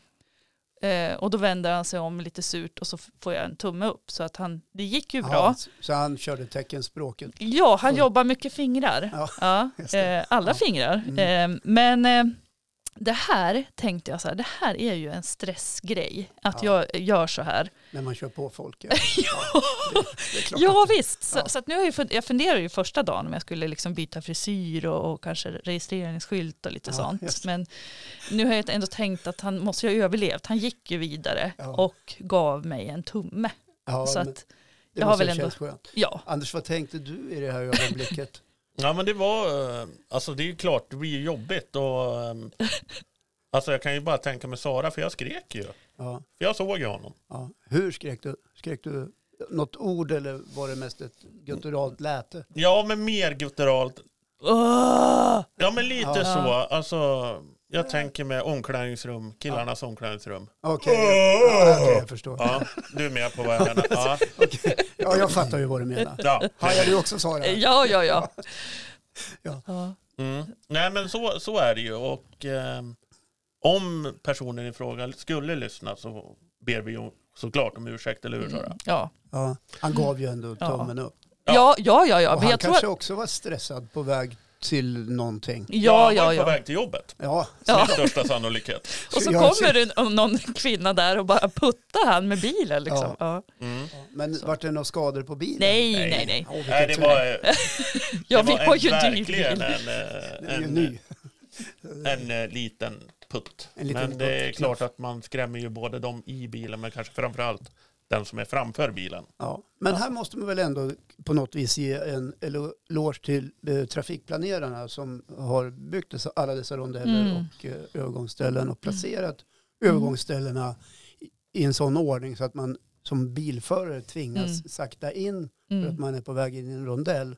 Eh, och då vänder han sig om lite surt och så får jag en tumme upp så att han, det gick ju bra. Ja, så han körde teckenspråket. Ja, han jobbar mycket fingrar. Ja, Ja, eh, alla Ja. fingrar. Mm. Eh, men eh, det här tänkte jag så här, det här är ju en stressgrej. Att Ja. jag gör så här. När man kör på folk. Ja, ja, det klart. ja visst. Så, Ja. så nu har jag, jag funderar ju första dagen om jag skulle liksom byta frisyr och, och kanske registreringsskylt och lite sånt. just det. Men nu har jag ändå tänkt att han måste ju ha överlevt. Han gick ju vidare och gav mig en tumme. Så att, det jag har väl ändå- skönt. ja. Anders, vad tänkte du i det här ögonblicket? Ja men det var, eh, alltså det är ju klart det blir ju jobbigt och ehm, Alltså jag kan ju bara tänka med Sara för jag skrek ju. Ja, För jag såg ju honom. ja. Hur skrek du? Skrek du något ord eller var det mest ett gutturalt läte? Ja men mer gutturalt. Åh! Ja men lite Ja. så. Alltså jag tänker med omklädningsrum, killarnas omklädningsrum. Okej, ja, okej, jag förstår. Ja, du är med på vad jag menar. Ja, Okej. Ja, jag fattar ju vad du menar. ja. Hajar du också Sara? Ja, ja, ja. Ja. ja. Mm. Nej men så, så är det ju och ehm, om personen i fråga skulle lyssna så ber vi ju såklart om ursäkt, eller hur Sara? Ja. Ja, han gav ju ändå Ja. tummen upp. Ja, ja, ja, ja. Och Men han jag tror kanske att, också var stressad på väg till någonting. ja, ja, ju på ja. väg till jobbet. Ja, Ja. Med största sannolikhet. Och så kommer det en- någon kvinna där och bara puttar han med bilen liksom. Ja. Mm. men vart det några skador på bilen? Nej, Nej. nej, vilken Nej, det var, Ja, det vi var har en, ju verkligen en, är en, ju en, en, eh, liten putt. En liten men det är klart att man skrämmer ju både de i bilen men kanske framförallt den som är framför bilen. Ja. Men här måste man väl ändå på något vis ge en eloge till eh, trafikplanerarna som har byggt dessa, alla dessa rondeller Mm. och eh, övergångsställen och placerat övergångsställena i, i en sån ordning så att man som bilförare tvingas Mm. sakta in för att Mm. man är på väg in i en rondell.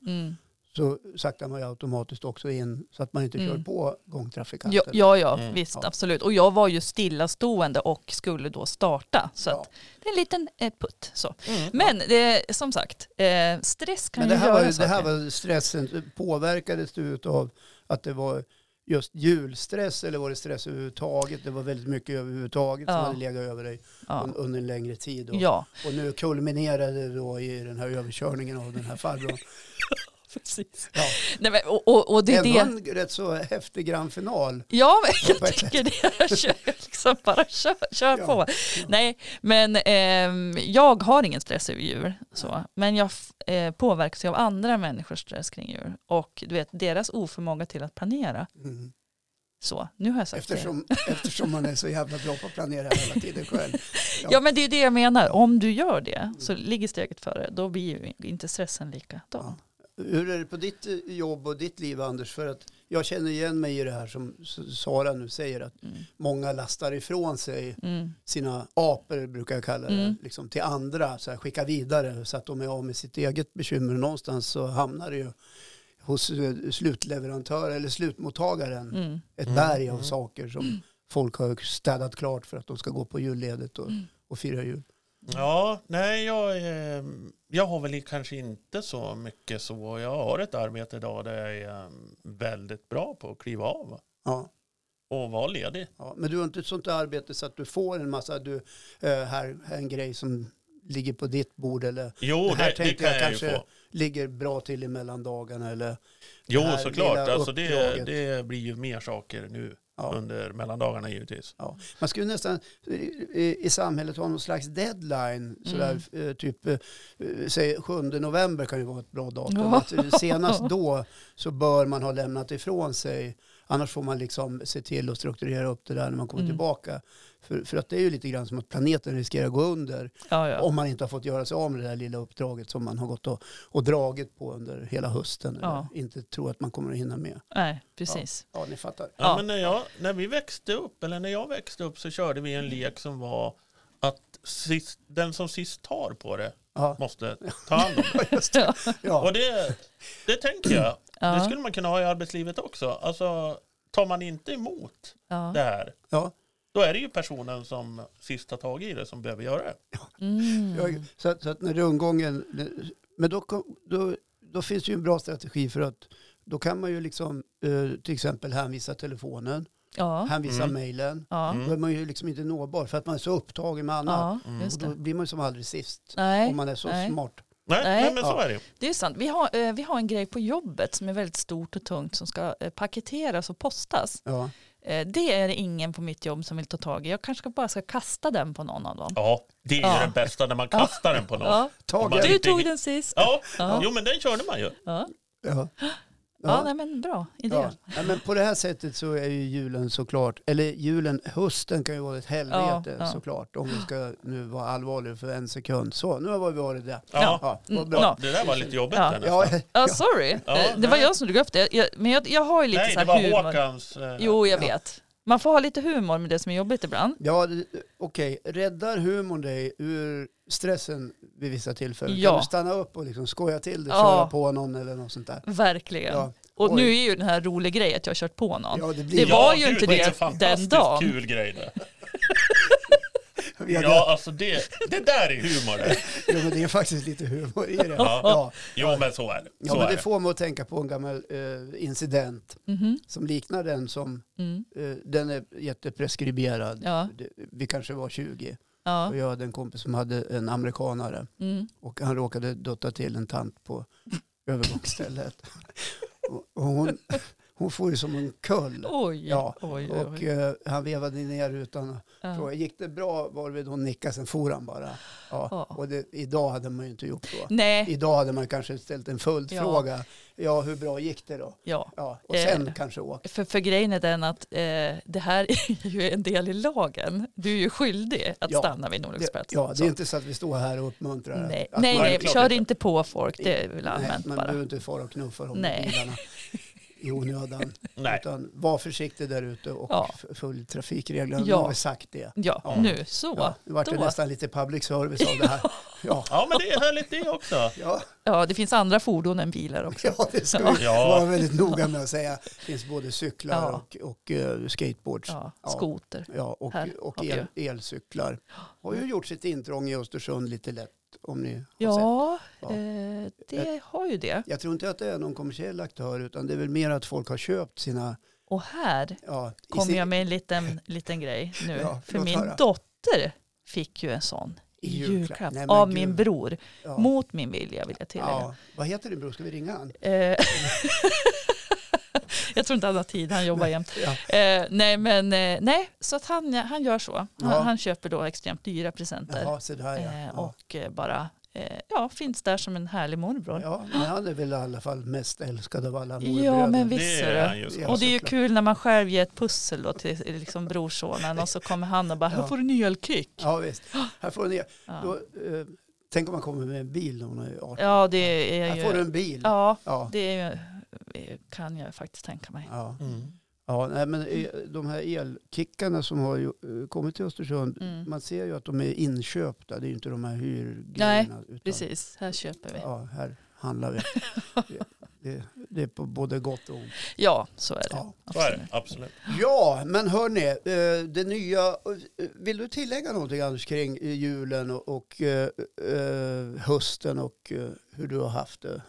Så saktar man ju automatiskt också in så att man inte kör Mm. på gångtrafikanter. Ja, ja, ja Mm. visst, Ja. absolut. Och jag var ju stillastående och skulle då starta. Så Ja. att det är en liten eh, putt. Så. Mm. Men det, som sagt, eh, stress kan Men det ju här, göra var, det saker. här var stressen. Påverkades du av att det var just julstress eller var det stress överhuvudtaget? Det var väldigt mycket överhuvudtaget som Ja. hade legat över dig ja. un- under en längre tid. Och, ja, och nu kulminerade det då i den här överkörningen av den här farbrorn. precis. Ja. Nej, men, och, och, och det är Ändå det. en rätt så häftig grand final. Ja, jag tycker det. Jag kör, liksom bara kör, kör Ja. på. Nej, men ehm, jag har ingen stress över djur. Så. Men jag eh, påverkas av andra människors stress kring djur. Och du vet, deras oförmåga till att planera. Mm. Så, nu har jag sagt det. Eftersom, eftersom man är så jävla bra på att planera hela tiden själv. Ja men det är det jag menar. Om du gör det så ligger steget före. Då blir ju inte stressen likadan. Hur är det på ditt eh, jobb och ditt liv Anders? För att jag känner igen mig i det här som Sara nu säger att Mm. många lastar ifrån sig Mm. sina apor brukar jag kalla det, Mm. liksom till andra, så här, skicka vidare så att de är av med sitt eget bekymmer. Någonstans så hamnar det ju hos eh, slutleverantör eller slutmottagaren Mm. ett Mm, berg av mm. saker som folk har städat klart för att de ska gå på julledigt och, Mm. och fira jul. Ja, nej jag, eh, jag har väl kanske inte så mycket så. Jag har ett arbete idag där jag är eh, väldigt bra på att kliva av Ja. och vara ledig. Ja, men du har inte ett sånt arbete så att du får en massa, du, eh, här, här är en grej som ligger på ditt bord eller Jo, Det det, här det, tänkte kan jag jag, kanske- ligger bra till i mellandagarna eller Jo, såklart. Alltså det, det blir ju mer saker nu ja, under mellandagarna givetvis. ja. Man skulle nästan i, i samhället ha någon slags deadline, sådär, eh, typ eh, säg 7 november kan ju vara ett bra datum. Ja. Att, eh, senast då så bör man ha lämnat ifrån sig, annars får man liksom se till att strukturera upp det där när man kommer Mm. tillbaka. För, för att det är ju lite grann som att planeten riskerar att gå under Ja, ja. om man inte har fått göra sig av med det där lilla uppdraget som man har gått och, och dragit på under hela hösten. Ja. Eller inte tror att man kommer att hinna med. Nej, precis. Ja, ni fattar. Ja, Ja. Men när, jag, när vi växte upp, eller när jag växte upp så körde vi en lek som var att sist, den som sist tar på det Ja, måste ta hand om det. det. Ja. Och det, det tänker jag, det Ja, skulle man kunna ha i arbetslivet också. Alltså, tar man inte emot ja. det här, Ja. då är det ju personen som sist har tagit i det som behöver göra det. Mm. Så, att, så att när rundgången... Men då, då, då finns det ju en bra strategi för att då kan man ju liksom eh, till exempel hänvisa telefonen, Ja, hänvisa Mm. mejlen. ja, Mm. Då är man ju liksom inte nåbar för att man är så upptagen med annat. ja, Mm. Och då det. blir man ju som aldrig sist. Nej, Om man är så nej. smart. Nej, Nej. men så Ja. är det ju. det är sant. Vi har, eh, vi har en grej på jobbet som är väldigt stort och tungt som ska eh, paketeras och postas. Ja. Eh, Det är det ingen på mitt jobb som vill ta tag i. Jag kanske bara ska kasta den på någon av dem. Ja, det är ju Ja. den bästa när man kastar den på någon. Ja. Du inte- tog den sist. Ja, Ja. jo men den körde man ju. Ja, Ja. ja nej, men bra idé. Ja. Ja, men på det här sättet så är ju julen såklart, eller julen, hösten kan ju vara ett helvete Ja, ja. såklart. Om vi ska nu vara allvarliga för en sekund. Så, nu har vi varit där. Ja. Ja, Mm, bra. ja. Det där var lite jobbigt Ja. där nästan. Ja, sorry. Ja, det var nej. jag som drog upp det. Jag, men jag, jag har ju lite Nej, så det här var humor. Håkans... eh, Jo, jag Ja. vet. Man får ha lite humor med det som är jobbigt ibland. Ja, okej. Räddar humorn dig ur stressen vid vissa tillfällen? Ja. Kan du stanna upp och liksom skoja till det, Ja. köra på någon eller något sånt där? Verkligen. Ja. Och Oj. nu är ju den här rolig grej att jag har kört på någon. Ja, det blir Det var Ja, ju inte det är det så den fantastiskt dagen. kul grej det. Hade- Ja, alltså det, det där är humor. Jo, men det är faktiskt lite humor i det. Ja. Ja. Jo, men så är det. Ja, Så men är det det. får mig att tänka på en gammal eh, incident Mhm. som liknar den som, Mm. eh, den är jättepreskriberad. Ja. Vi kanske var 20 Ja. och jag hade en kompis som hade en amerikanare Mm. och han råkade dutta till en tant på övergångsstället. och och hon, hon får ju som en kull. Oj, Ja, oj, oj. Och eh, han vevade ner rutan och Ja. frågade, gick det bra? Varvid hon nickade, sen for han bara. Ja. Ja. Och det, idag hade man ju inte gjort så. Nej, Idag hade man kanske ställt en följdfråga. Ja. hur bra gick det då? ja. Ja, och sen Eh, kanske åkt. För, för grejen är den att eh, det här är ju en del i lagen. Du är ju skyldig att Ja. stanna vid en olycksplats. ja, det Så. är inte så att vi står här och uppmuntrar. Nej, nej, man, nej kör inte. på folk. Det är väl nej, allmänt man bara. behöver inte fara och knuffa dem med bilarna i onödan. Nej. Utan var försiktig där ute och Ja. följ trafikreglerna. Nu Ja. har vi sagt det. Ja, Ja. nu så. Ja, nu vart det nästan lite public service av det här. Ja, Ja, men det är härligt det också. ja, Ja, det finns andra fordon än bilar också. ja det ska vi Ja. vara väldigt noga med att säga. Det finns både cyklar Ja. och, och eh, skateboards. Ja, Ja. skoter. Ja, och, Här och el, elcyklar. Har ju gjort sitt intrång i Östersund lite lätt om ni har sett. Ja, Ja. eh, det har ju det. Jag tror inte att det är någon kommersiell aktör utan det är väl mer att folk har köpt sina... Och här Ja, kommer sin- jag med en liten, liten grej nu. Ja, För min höra. dotter fick ju en sån i julklapp. Nej, av gud. min bror. ja. Mot min vilja vill jag tillägga. ja. Vad heter din bror? Ska vi ringa han? Jag tror inte han har tid, han jobbar jämt. Ja. Eh, nej, men eh, nej, så att han, han gör så. Han, Ja. han köper då extremt dyra presenter. Jaha, så där ja. Eh, ja. och eh, bara eh, ja, finns där som en härlig morbror. Ja, Ja, men han är väl i alla fall mest älskad av alla morbröder. men Det visst är är det. ju. Ja, Och det är ju kul när man själv ger ett pussel då till liksom brorsonen och så kommer han och bara, här Ja. får du en elkick. Ja, visst. Här får du en, Ja. då, eh, tänk om man kommer med en bil när hon är 18. Ja, det är Här får du ju, en bil. ja, Ja. det är ju, kan jag faktiskt tänka mig. Ja. Mm. Ja, nej, men eh, de här elkickarna som har ju, eh, kommit till Östersund, Mm. man ser ju att de är inköpta. Det är ju inte de här hyrgrejerna. Nej, utan, Precis, här köper vi. Ja, här handlar vi. det, det, det är på både gott och ont. Ja, så är det. Ja. Så är det, Absolut. Ja, men hörni, eh, det nya, eh, vill du tillägga någonting Anders kring eh, julen och, och eh, eh, hösten och eh, hur du har haft det?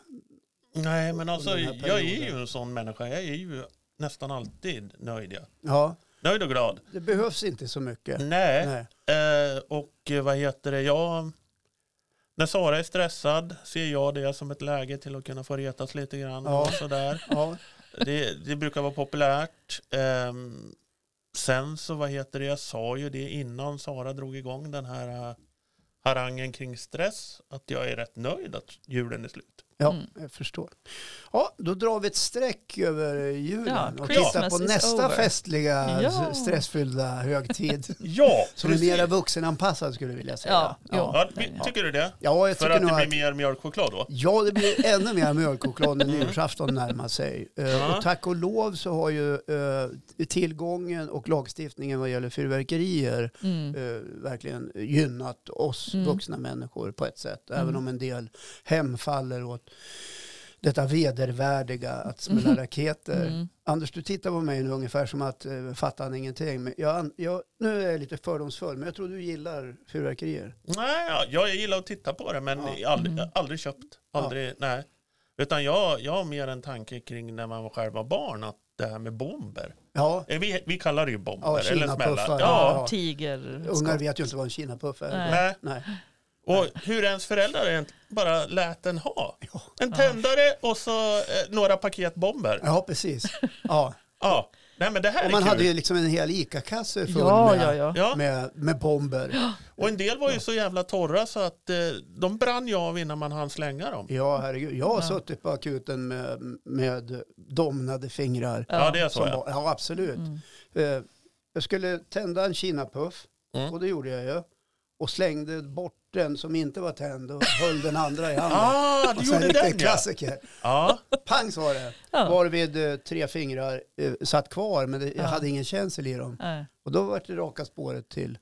Nej, men alltså jag är ju en sån människa. Jag är ju nästan alltid nöjd. Ja. Ja, Nöjd och glad. det behövs inte så mycket. Nej, Nej. Eh, och eh, vad heter det, jag... När Sara är stressad ser jag det som ett läge till att kunna få retas lite grann. Ja. Och sådär. Ja, Det, det brukar vara populärt. Ehm, sen så vad heter det, jag sa ju det innan Sara drog igång den här uh, harangen kring stress. Att jag är rätt nöjd att julen är slut. Ja Mm. jag förstår. Ja, då drar vi ett streck över julen Ja, och tittar på nästa over. festliga, Ja. stressfyllda högtid. Ja, som är mera vuxenanpassad skulle jag vilja säga. Ja. Ja, vi- tycker du det? Ja, jag För tycker att det blir att mer mjölkchoklad då? Ja, det blir ännu mer mjölkchoklad när Mm. nyårsafton närmar sig. Ja. Och tack och lov så har ju eh, tillgången och lagstiftningen vad gäller fyrverkerier Mm. eh, verkligen gynnat oss Mm. vuxna människor på ett sätt. Även Mm. om en del hemfaller åt detta vedervärdiga att smälla raketer. Mm. Anders, du tittar på mig nu ungefär som att uh, fattar han ingenting. Men jag, jag, nu är jag lite fördomsfull, men jag tror du gillar fyrverkerier. Nej, ja, jag gillar att titta på det men Ja. aldrig, Mm. aldrig köpt. Aldrig, nej. Utan jag, jag har mer en tanke kring när man själv var barn, att det här med bomber. Ja, Eh, Vi, vi kallar det ju bomber. Ja, eller Kinapuffar. smälla. Ja. Ja. Tiger. ungar vet ju inte vad en kinapuff är. Nej. Nej. Och hur ens föräldrar bara lät den ha. En tändare och så eh, några paket bomber. Ja, precis. Ja. Ja. Nej, men det här Och man kul. hade ju liksom en hel ICA-kasse full Ja, med, ja, ja. Med, med bomber. och en del var ju så jävla torra så att eh, de brann ju av innan man hann slänga dem. Ja, herregud. Jag har Ja. suttit på akuten med, med domnade fingrar. Ja, det är så Som ja. var- ja, absolut. Mm. Eh, Jag skulle tända en kinapuff Mm. och det gjorde jag ju. Och slängde bort den som inte var tänd och höll den andra i handen. Ah, du gjorde den en klassiker. ja. Pang sa det. Ja. Varvid eh, tre fingrar eh, satt kvar men det, jag Ja. hade ingen känsel i dem. Nej. Och då var det raka spåret till,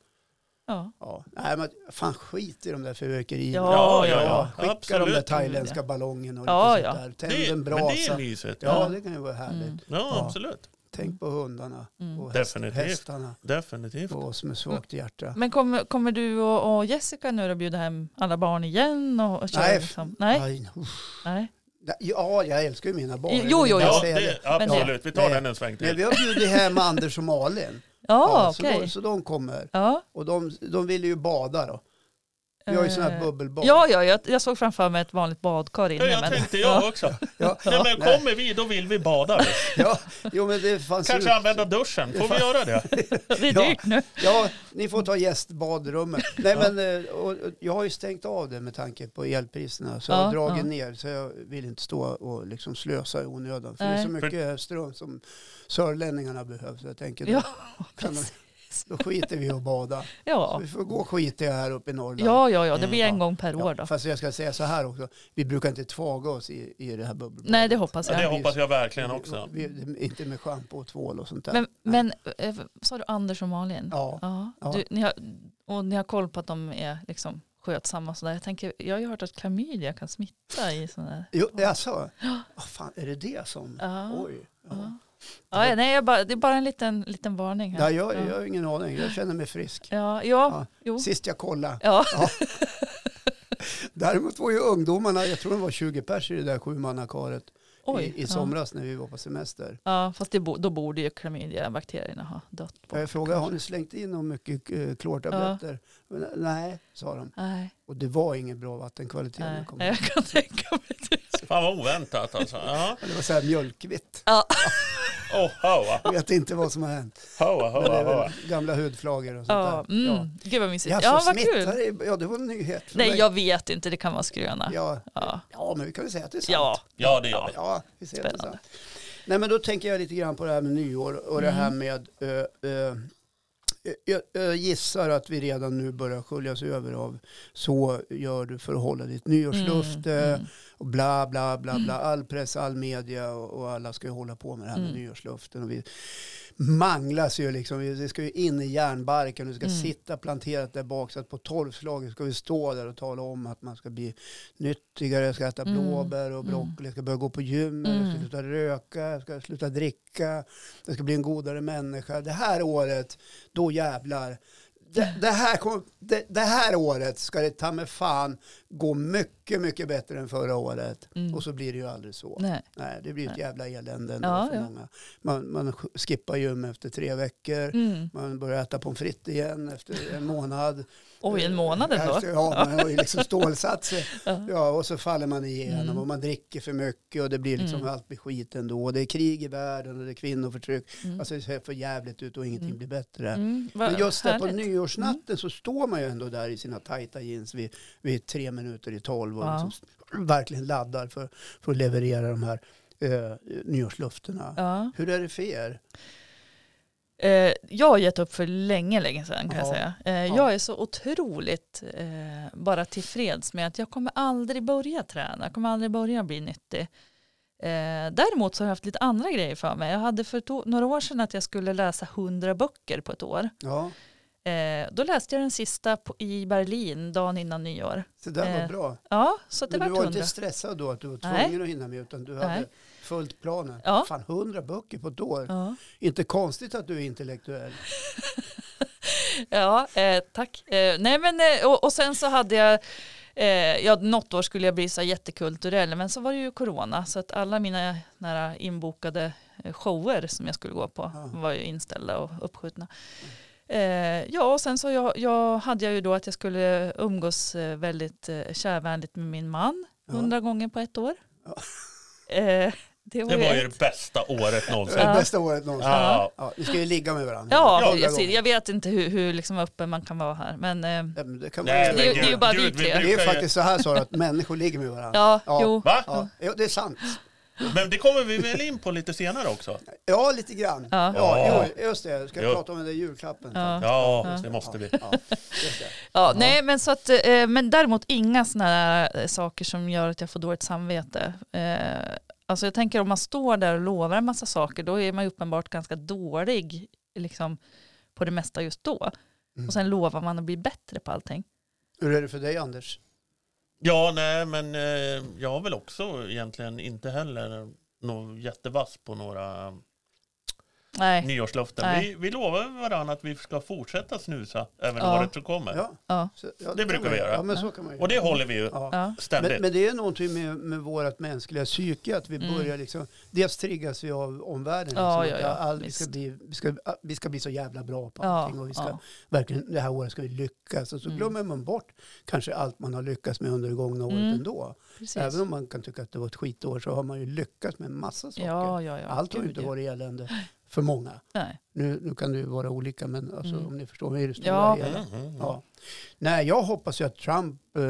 Ja. ja, nej men fan skit i de där fyrverkerierna. Ja, ja, ja. Skicka de absolut. där thailändska ballongerna och Ja, lite sånt där. Tänd en men det är brasa. mysigt. Ja, det kan ju vara härligt. Mm. Ja. absolut. Tänk på hundarna Mm. och häst, Definitivt. hästarna Definitivt. och oss med svagt hjärta. Men kommer, kommer du och, och Jessica nu att bjuda hem alla barn igen? Och, och köra Nej. Liksom? Nej. Nej. Ja, jag älskar ju mina barn. Jo, jo. Ja, det, Men absolut. Vi tar den en sväng Men till. vi har bjudit hem Anders och Malin. Ja, så, okej. de, så de kommer. Ja. Och de, de ville ju bada då. Vi har ju sådana här Eh, bubbelbad. Ja, ja jag, jag såg framför mig ett vanligt badkar inne. Ja, jag men, tänkte jag ja. också. Ja, Nej, men nej. kommer vi, då vill vi bada. vi. ja, jo, men det fanns Kanske ju... använda duschen. Får vi göra det? Det är Ja. dyrt nu. Ja, ni får ta gästbadrummet. Nej, men eh, och, och jag har ju stängt av det med tanke på elpriserna. Så jag har Ja, dragit ja. ner. Så jag vill inte stå och liksom slösa i onödan. För det är Nej. så mycket ström som sörlänningarna behöver. Så jag tänker, då, Ja, kan de. Då skiter vi och bada. Så Ja. vi får gå skita här uppe i Norrland. Ja, ja, ja, det blir Mm. en gång per år då. Fast jag ska säga så här också. Vi brukar inte tvaga oss i, i det här bubbelbadet. Nej, det hoppas Ja, det jag. hoppas jag verkligen också. Vi, vi, inte med schampo och tvål och sånt där. Men, men eh, sa du Anders och Malin? Ja. Ja. Ja. Du, ni har, och ni har koll på att de är liksom skötsamma och sådär. Jag, tänker, jag har ju hört att klamydia kan smitta i sådana där. Jo, det är så? Vad fan, är det det som... Ja. Oj. Ja. Ja. Ja, nej, bara, det är bara en liten, liten varning här. Nej, jag, ja. jag har ingen aning. Jag känner mig frisk. Ja, ja, Ja. Sist jag kollade. Ja. Däremot var ju ungdomarna, jag tror det var 20 pers i det där sjumannakaret i, i somras när vi var på semester. Ja, ja fast det, då borde ju klamydiabakterierna ha dött bort. Jag frågade, har ni slängt in någon mycket eh, klortabletter? Men, Nej, sa de. Nej, Och det var ingen bra vattenkvalitet. när nej. jag kom jag kan tänka mig det. Fan vad oväntat alltså. Ja. Det var så här mjölkvitt. Ja. Oh, hoa, Jag vet inte vad som har hänt. hoa, det hoa, hoa. gamla hudflagor och sånt Ja, där. mm. Gud vad mysigt. Ja, Ja, så vad kul. det? Ja, det var en nyhet för Nej, mig. jag vet inte. Det kan vara skröna. Ja, Ja. ja, men vi kan väl säga att det är sant. Ja. Ja, det gör vi. Ja, vi ser att det är sant. Nej, men då tänker jag lite grann på det här med nyår och det Mm. här med eh, eh, jag, jag gissar att vi redan nu börjar sköljas över av så gör du för att hålla ditt nyårslufte Mm, mm. och bla bla bla bla. All press, all media och, och alla ska ju hålla på med det här med Mm. nyårsluften. Och vi manglas ju liksom. Vi- Det ska ju in i järnbarken det ska Mm. sitta planterat där bak. Så att på tolvslaget ska vi stå där och tala om att man ska bli nyttigare, jag ska äta Mm. blåbär och Mm. broccoli, ska börja gå på gym, jag ska Mm. sluta röka, jag ska sluta dricka, jag ska bli en godare människa. Det här året, då jävlar. Det, det, här kom, det, det här året ska det ta med fan gå mycket, mycket bättre än förra året. Mm. Och så blir det ju aldrig så. Nej. Nej, det blir ett jävla elände ändå Ja, för ja. många. Man, man skippar gym efter tre veckor. Mm. Man börjar äta pommes frites igen efter en månad. Oj, en månad ändå. Efter- Ja, man har ju liksom stålsatt sig. Ja. Och så faller man igenom Mm. och man dricker för mycket och det blir liksom Mm. allt blir skit ändå. Det är krig i världen och det är kvinnoförtryck. Mm. Alltså det ser för jävligt ut och ingenting Mm. blir bättre. Mm, Men just där på nyårsnatten så står man ju ändå där i sina tajta jeans vid, vid tre minuter i tolv och Ja. liksom verkligen laddar för, för att leverera de här eh, nyårslufterna. Ja. Hur är det för er? Eh, jag har gett upp för länge, länge sedan kan jag Ja. säga. Eh, Jag är så otroligt eh, bara tillfreds med att jag kommer aldrig börja träna, jag kommer aldrig börja bli nyttig. Eh, däremot så har jag haft lite andra grejer för mig. Jag hade för några år sedan att jag skulle läsa hundra böcker på ett år. Ja, Eh, då läste jag den sista på, i Berlin dagen innan nyår. så det var Eh, bra. Ja, så det Men du var var hundra. inte stressad då att du var Nej. tvungen att hinna med utan du hade Följt planen. Ja. Fan, hundra böcker på ett år. Ja. Inte konstigt att du är intellektuell. Ja, eh, tack. Eh, nej men, eh, och, och sen så hade jag, eh, ja, något år skulle jag bli så jättekulturell, men så var det ju corona, så att alla mina nära inbokade eh, shower som jag skulle gå på Ja. var ju inställda och uppskjutna. Eh, ja, och sen så jag, jag hade jag ju då att jag skulle umgås eh, väldigt eh, kärvänligt med min man Ja. hundra gånger på ett år. Ja. Eh, Det var, Det var ju det bästa året någonsin. Det bästa året någonsin. Ja. Ja, ni ska ju ligga med varandra. Ja, Ja, jag, jag vet inte hur, hur liksom öppen man kan vara här. Men eh, Ja, men Det, kan man Nej, ju- Det är- men det är ju bara gud, vi tre. vi det är faktiskt så här Sara, att människor ligger med varandra. ja, Ja. jo. Va? Ja, jo, det är sant. Men det kommer vi väl in på lite senare också? Ja, lite grann. Ja. Ja, just det. Ska jag prata om den där julklappen? Ja. Ja, det måste vi. Ja. Ja, nej, men, så att, eh, men däremot inga sådana här eh, saker som gör att jag får dåligt samvete. Alltså jag tänker om man står där och lovar en massa saker då är man ju uppenbart ganska dålig liksom, på det mesta just då. Mm. Och sen lovar man att bli bättre på allting. Hur är det för dig Anders? Ja, nej, men eh, jag har väl också egentligen inte heller någon jättevass på några Nej, nyårslöften. Nej. Vi, vi lovar varandra att vi ska fortsätta snusa även Ja. året som kommer. Ja, ja. så, ja, Det kan brukar man vi ju. göra. Ja, men så kan man ju Och det håller vi ju Ja. ständigt. Men, men det är någonting med, med vårt mänskliga psyke att vi Mm. börjar liksom, dels triggas vi av omvärlden. Liksom, Ja, att ja, ja, all, vi, ska visst. bli, vi, ska, vi ska bli så jävla bra på Ja, allting och vi ska ja. verkligen, det här året ska vi lyckas. Och så Mm. glömmer man bort kanske allt man har lyckats med under det gångna året Mm. ändå. Precis. Även om man kan tycka att det var ett skitår så har man ju lyckats med en massa saker. ja, ja, ja. allt har ju Gud, inte ja. varit elände för många. Nej. Nu, nu kan det ju vara olika men alltså, Mm. om ni förstår mig i det stora Ja. hela. Mm, mm, mm. Ja. Nej, jag hoppas ju att Trump eh,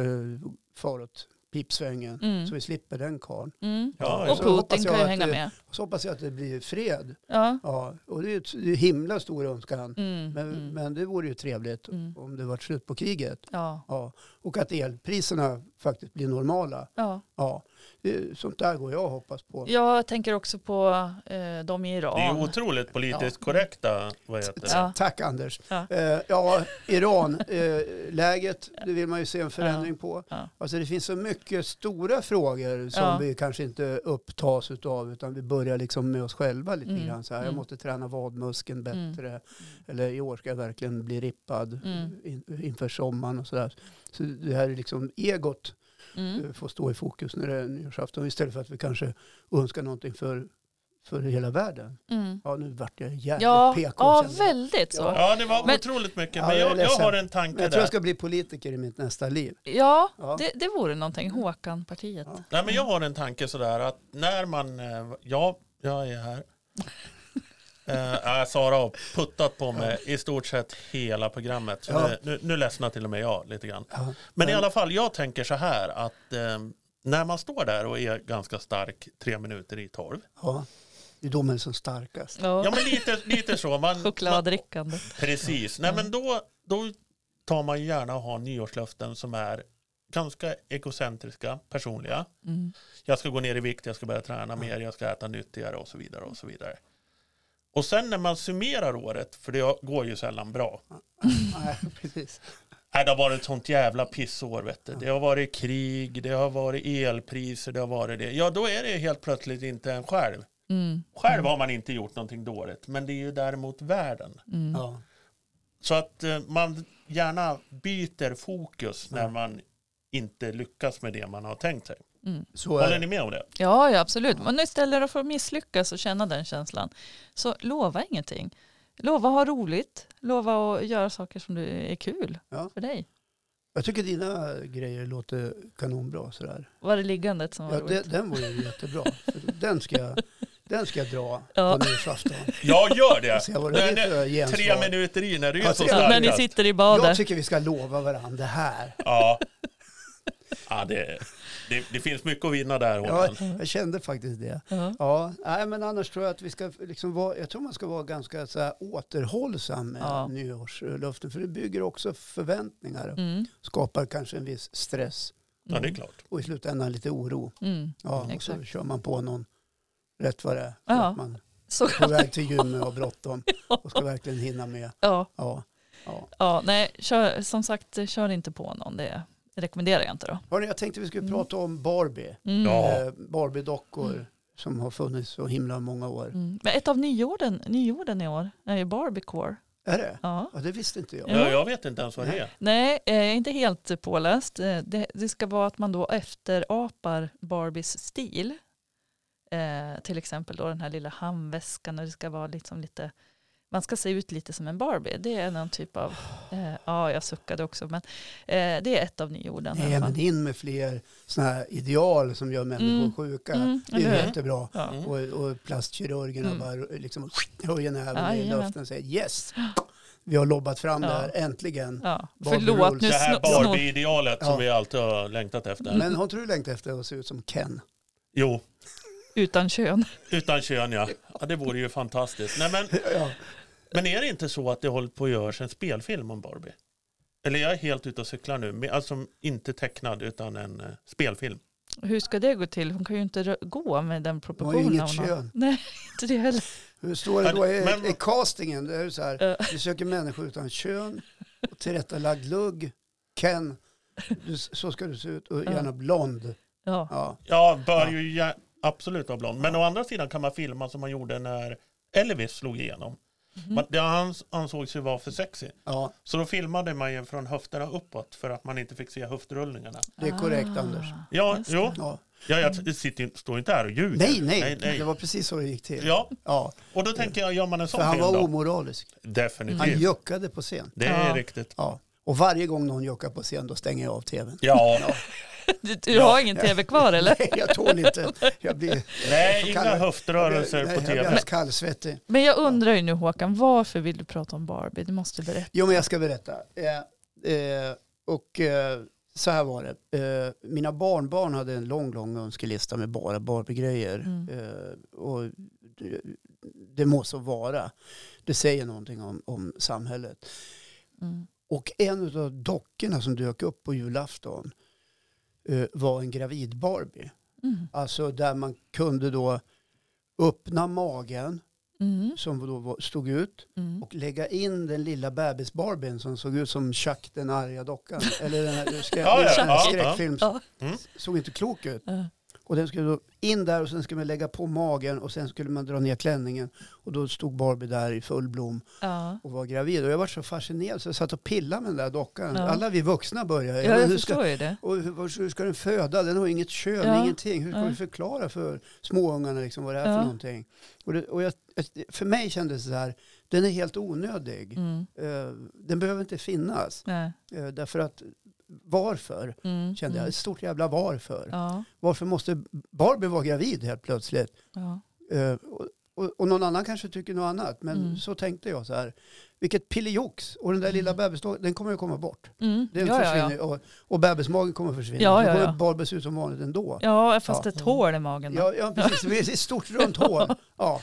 far åt pipsvängen Mm. så vi slipper den karln. Mm. Ja, Och Putin hoppas jag kan ju att hänga det- med. Så hoppas jag att det blir fred. Ja. Ja, och det är ju ett- det är himla stor önskan. Mm. Men, Mm. men det vore ju trevligt Mm. om det var slut på kriget. Ja. Ja. Och att elpriserna faktiskt blir normala. Ja. Ja. Sånt där går jag och hoppas på. Jag tänker också på eh, de i Iran. Det är otroligt politiskt Ja. korrekta, vad heter det? Ja. Tack Anders. Ja. Eh, ja, Iran, eh, läget, det vill man ju se en förändring på. Ja. Alltså det finns så mycket stora frågor som Ja. vi kanske inte upptas utav utan vi börjar liksom med oss själva lite Mm. grann. Så här, jag Mm. måste träna vadmuskeln Mm. bättre. Eller i år ska jag verkligen bli rippad Mm. in, inför sommaren och sådär. Så det här är liksom egot Mm. eh, får stå i fokus när det är nyårsafton istället för att vi kanske önskar någonting för, för hela världen. Mm. Ja, nu vart jag jävligt Ja, PK. ja väldigt så. Ja. Ja, det var Men- otroligt mycket. Ja, Men jag är jag, jag har en tanke jag tror jag där. ska bli politiker i mitt nästa liv. Ja, Ja. det, det vore någonting. Håkan-partiet. Ja. Nej, men jag har en tanke sådär att när man... eh, Ja, jag är här. Eh, Sara har puttat på mig i stort sett hela programmet. Så Ja. nu, nu, ledsnar till och med jag lite grann. Ja. Men i alla fall, jag tänker så här att eh, när man står där och är ganska stark tre minuter i tolv. Ja, det är då man är som starkast. Ja. Ja, men lite, lite så. Man, man, Chokladdrickandet. precis. Nej, men då, då tar man ju gärna och har nyårslöften som är ganska egocentriska, personliga. Mm. Jag ska gå ner i vikt, jag ska börja träna mer, jag ska äta nyttigare och så vidare. Och så vidare. Och sen när man summerar året, för det går ju sällan bra. Nej, precis. Nej, det har varit ett sånt jävla pissår. Vet du. Det har varit krig, det har varit elpriser, det har varit det. Ja, då är det helt plötsligt inte en själv. Mm. Själv har man inte gjort någonting dåligt, men det är ju däremot världen. Mm. Ja. Så att eh, man gärna byter fokus när man inte lyckas med det man har tänkt sig. Mm. Så är Håller ni med om det? Ja, ja, absolut. Men istället för att misslyckas och känna den känslan, så lova ingenting. Lova att ha roligt, lova att göra saker som du är kul Ja. för dig. Jag tycker dina grejer låter kanonbra sådär. Var det liggandet som var Ja, roligt? det, den var ju jättebra. Den ska jag, den ska jag dra Ja. på nyårsafton. Ja, gör det! Se vad det är tre minuter in är du Ja, så Ja, när ni starkast. sitter i Jag badet. tycker vi ska lova varandra det här. Ja, ja det, det, det finns mycket att vinna där. Ja, Håkan. jag kände faktiskt det. Ja. Ja, nej, men annars tror jag att vi ska liksom vara, jag tror man ska vara ganska så här återhållsam med Ja. nyårslöften. För det bygger också förväntningar. Mm. Skapar kanske en viss stress. Ja, det är klart. Och i slutändan lite oro. Mm. Ja, och så Exakt. kör man på någon rätt vad det är. Ja. Man Så på väg till gymmet och bråttom och ska verkligen hinna med. ja. Ja. Ja. ja, nej, kör, som sagt, kör inte på någon. Det rekommenderar jag inte då. Hörrni, jag tänkte vi skulle Mm. prata om Barbie. Mm. Ja. Eh, Barbie-dockor som har funnits så himla många år. Mm. Men ett av nyorden, nyorden i år är ju Barbiecore. Är det? Ja. Ja, det visste inte jag. Ja. Ja, jag vet inte ens vad det är. Nej, eh, jag är inte helt påläst. Eh, Det, det ska vara att man då efterapar Barbies stil. Eh, till exempel då den här lilla handväskan och det ska vara liksom lite man ska se ut lite som en Barbie. Det är någon typ av, eh, ja jag suckade också, men eh, det är ett av nyorden. Nej, men in med fler sådana här ideal som gör människor Mm. sjuka. Mm, det är jättebra. Ja. Och, och plastkirurgerna Mm. bara liksom höjer näven Ja, i luften och säger yes, vi har lobbat fram Ja. det här äntligen. Ja, förlåt, nu Det här Barbie-idealet Ja. som vi alltid har längtat efter. Men har inte du längtat efter att se ut som Ken? Jo, utan kön. utan kön ja. ja. Det vore ju fantastiskt. Nej, men, Ja. men är det inte så att det håller på att göras en spelfilm om Barbie? Eller jag är helt ute och cyklar nu. Alltså inte tecknad utan en eh, spelfilm. Hur ska det gå till? Hon kan ju inte gå med den Hon har proportionen. ju inget kön. Nej, inte det heller. Hur står det då i, Men- i castingen? Det är så här, vi söker människor utan kön, tillrättalagd lugg, Ken, du, så ska du se ut och gärna blond. Ja. Ja. Ja, bör ju ja, absolut vara blond. Men å andra sidan kan man filma som man gjorde när Elvis slog igenom. Mhm. Man, det ans- ansågs ju vara för sexy. ja, Så då filmade man ju från höfterna uppåt för att man inte fick se höftrullningarna. det är korrekt Ah, Anders. Ja, jo. Ja. Ja, jag sitter, står inte här och ljuger. Nej, nej, nej, nej. det var precis så det gick till. Ja, Ja, och då tänker jag, gör man en för sån han film var då? omoralisk. Definitivt. Han juckade på scen. Det är Ja. riktigt. Ja. Och varje gång någon juckar på scen då stänger jag av tvn. Ja, Du, du Ja. har ingen tv kvar eller? Nej, jag tål inte. Jag blir, nej, får inga höftrörelser nej, på jag blir tv. kallsvettig. Men jag undrar ju nu Håkan, varför vill du prata om Barbie? Du måste berätta. Jo, men jag ska berätta. Eh, eh, och eh, så här var det. Eh, mina barnbarn hade en lång, lång önskelista med bara Barbie-grejer. Mm. Eh, och det, det må så vara. Det säger någonting om, om samhället. Mm. Och en av dockorna som dök upp på julafton eh, var en gravid Barbie. Mm. Alltså där man kunde då öppna magen Mm. som då stod ut Mm. och lägga in den lilla bebisbarbien som såg ut som Chuck den arga dockan. Eller den här, skräck, Ja, ja, den här ja. Ja. Såg inte klok ut. Och den skulle då in där och sen skulle man lägga på magen och sen skulle man dra ner klänningen. Och då stod Barbie där i full blom Ja. och var gravid. Och jag var så fascinerad så jag satt och pillade med den där dockan. Ja. Alla vi vuxna började. ja, jag hur ska, det. och hur, hur ska den föda? Den har inget kön, Ja. ingenting. Hur ska vi förklara för småungarna liksom vad det är för någonting? Och, det, och jag, för mig kändes det så här, den är helt onödig. Mm. Eh, den behöver inte finnas. Eh, därför att varför? Mm. Kände jag. Mm. Ett stort jävla varför. Ja. Varför måste Barbie vara gravid helt plötsligt? Ja. Eh, och, och, någon annan kanske tycker något annat. Men Mm. så tänkte jag så här. Vilket pillejox. Och den där lilla bebisdagen, den kommer ju komma bort. Mm. Den Ja, försvinner. ja. Och, och bebismagen kommer försvinna. Ja, så ja, kommer ja. Barbie se ut som vanligt ändå. ja, fast Ja. ett hål i magen. då. Ja, ja precis. Ett stort runt hål. Ja.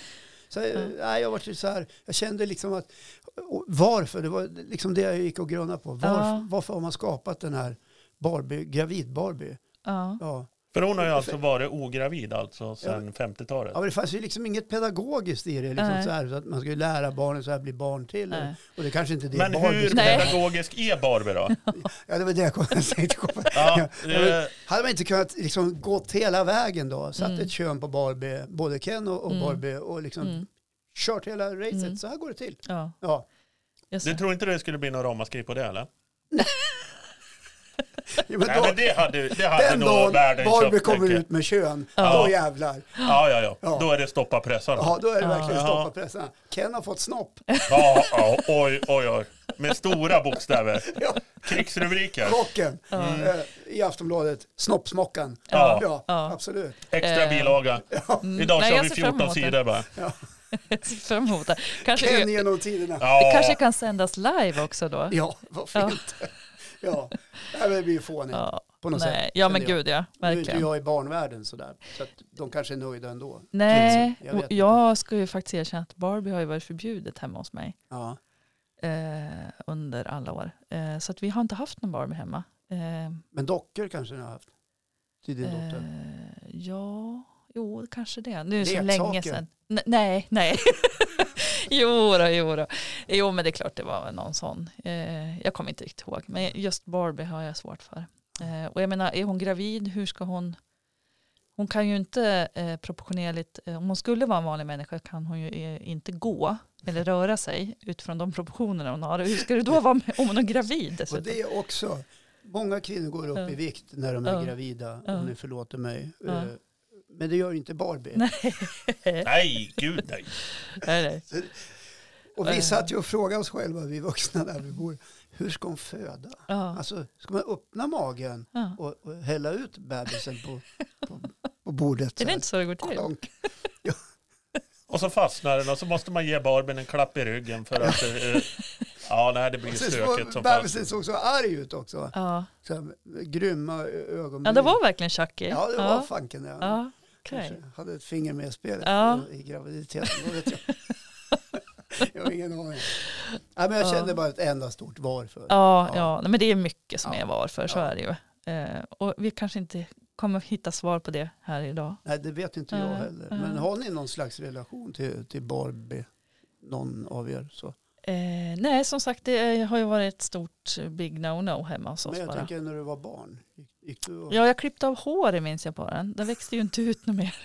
Så, eh, nej, jag, var så här, jag kände liksom att varför, det var liksom det jag gick och grunnade på. Varför, Ja. varför har man skapat den här Barbie, gravid-Barbie? Ja. Ja. För hon har ju alltså varit ogravid alltså sedan 50-talet. ja, men det fanns ju liksom inget pedagogiskt i det. Liksom Nej. så, här, så att man skulle lära barnen så här bli barn till. Nej. Och det kanske inte är det Men Barbie hur ska- Nej. pedagogisk är Barbie då? Ja, det var det jag tänkte komma. Ja, Ja, men eh, hade man inte kunnat liksom gått hela vägen då? Satt Mm. ett kön på Barbie, både Ken och, och Mm. Barbie och liksom Mm. Kört hela racet. Mm. Så här går det till. Ja. Ja. Du det. tror inte det skulle bli någon ramaskri på det eller? Ja, men Nej då- men det hade, det hade Den nog världen Barbie köpt. kommer ut med kön, Ja. då jävlar. Ja, ja, ja, Ja. Då är det stoppa pressarna. Ja, då är det verkligen Ja. stoppa pressarna. Ken har fått snopp. Ja, ja, oj, oj, oj. Med stora bokstäver. Ja. Krigsrubriker. Chocken Ja. eh, i Aftonbladet. Snoppsmockan. Ja. Ja, Ja. absolut. Extra Eh, bilaga. Mm. Idag Nej, kör vi ser fram 14 emot det. sidor bara. Jag ser fram emot det. Kanske, Ken genom tiderna. det Ja, kanske kan sändas live också då. Ja, vad fint. Ja, Nej, men det blir ju fånigt Ja. på något Nej. sätt. Ja men jag. gud ja, Nu är inte verkligen. jag i barnvärlden sådär. Så att de kanske är nöjda ändå. Nej, Jag och inte. jag ska ju faktiskt erkänna att Barbie har ju varit förbjudet hemma hos mig Ja. eh, under alla år. Eh, så att vi har inte haft någon Barbie hemma. Eh, Men dockor kanske ni har haft? Till din dotter? eh, ja, jo kanske det. Nu är det så länge sedan. N- nej, nej. jo, då, jo, då. jo, men det är klart det var någon sån. Eh, jag kommer inte riktigt ihåg. Men just Barbie har jag svårt för. Eh, och jag menar, är hon gravid, hur ska hon... Hon kan ju inte eh, proportionerligt, eh, om hon skulle vara en vanlig människa kan hon ju eh, inte gå eller röra sig utifrån de proportionerna hon har. Hur ska det då vara med, om hon är gravid Och dessutom? det är också, många kvinnor går upp i vikt när de är Ja. gravida, om ni förlåter mig. Ja. Eh, Men det gör inte Barbie. Nej. nej, gud nej. nej, nej. Och vi satt ju och frågade oss själva, vi vuxna där vi bor, hur ska hon föda? Ja. Alltså, ska man öppna magen Ja. och, och hälla ut bebisen på, på, på bordet? Är det inte så det går till? Klonk. Och så fastnar den och så måste man ge Barbien en klapp i ryggen för att... Eh, ja, nej, det blir stökigt så- som fan. Bebisen såg så arg ut också. Ja. Så här, grymma ögonbryn. ja, det var verkligen Chucky. Ja, det var ja. fanken det. Ja, okej. Kanske hade ett finger med i spelet Ja. i graviditeten. Vet jag. jag har ingen aning. Nej, men jag Ja. kände bara ett enda stort var för. Ja, Ja. ja. men det är mycket som Ja. är varför, så Ja. är det ju. Eh, och vi kanske inte kommer hitta svar på det här idag. Nej, det vet inte jag heller. Men har ni någon slags relation till, till Barbie? Någon av er? Så. Eh, nej, som sagt, det har ju varit ett stort eh, big no-no hemma hos oss Men jag bara. tänker när du var barn. Gick, gick du och... Ja, jag klippte av håret minns jag på den. Den växte ju inte ut något mer.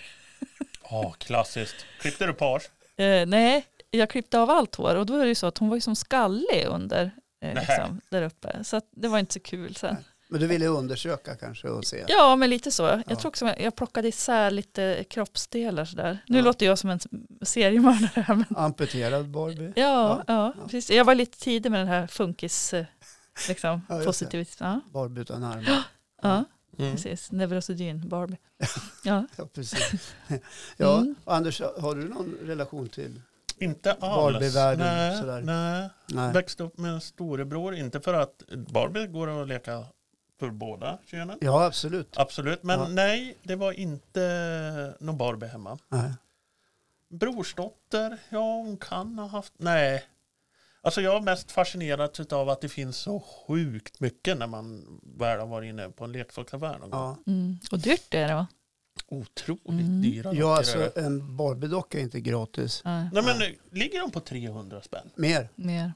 Ja, klassiskt. Klippte du page? Eh, nej, jag klippte av allt hår och då är det ju så att hon var ju som skallig under eh, liksom, där uppe. Så att det var inte så kul sen. Men du ville undersöka kanske och se? Ja, men lite så. Jag Ja. tror också att jag plockade isär lite kroppsdelar sådär. Nu Ja. låter jag som en seriemördare här. Men Amputerad Barbie? ja, Ja, ja, ja. precis. Jag var lite tidig med den här funkis, eh, liksom, Ja, positivism. Ja, Barbie utan armar? ja, Mm. precis. Neurosedyn, Barbie. Ja. Ja, precis. Ja, Mm. Anders, har du någon relation till? Inte alls. Nej, nej. Nej. Växte upp med en storebror. Inte för att Barbie går att leka för båda könen. Ja, absolut. Absolut. Men Ja. nej, det var inte någon Barbie hemma. Nej. Brorsdotter, ja hon kan ha haft, nej. Alltså jag är mest fascinerad av att det finns så sjukt mycket när man väl har varit inne på en leksaksaffär någon gång. Ja. Mm. Och dyrt är det va? Otroligt Mm. dyra dockor Ja, alltså en Barbie-docka är inte gratis. Nej, Nej men ligger de på 300 spänn? Mer. mer.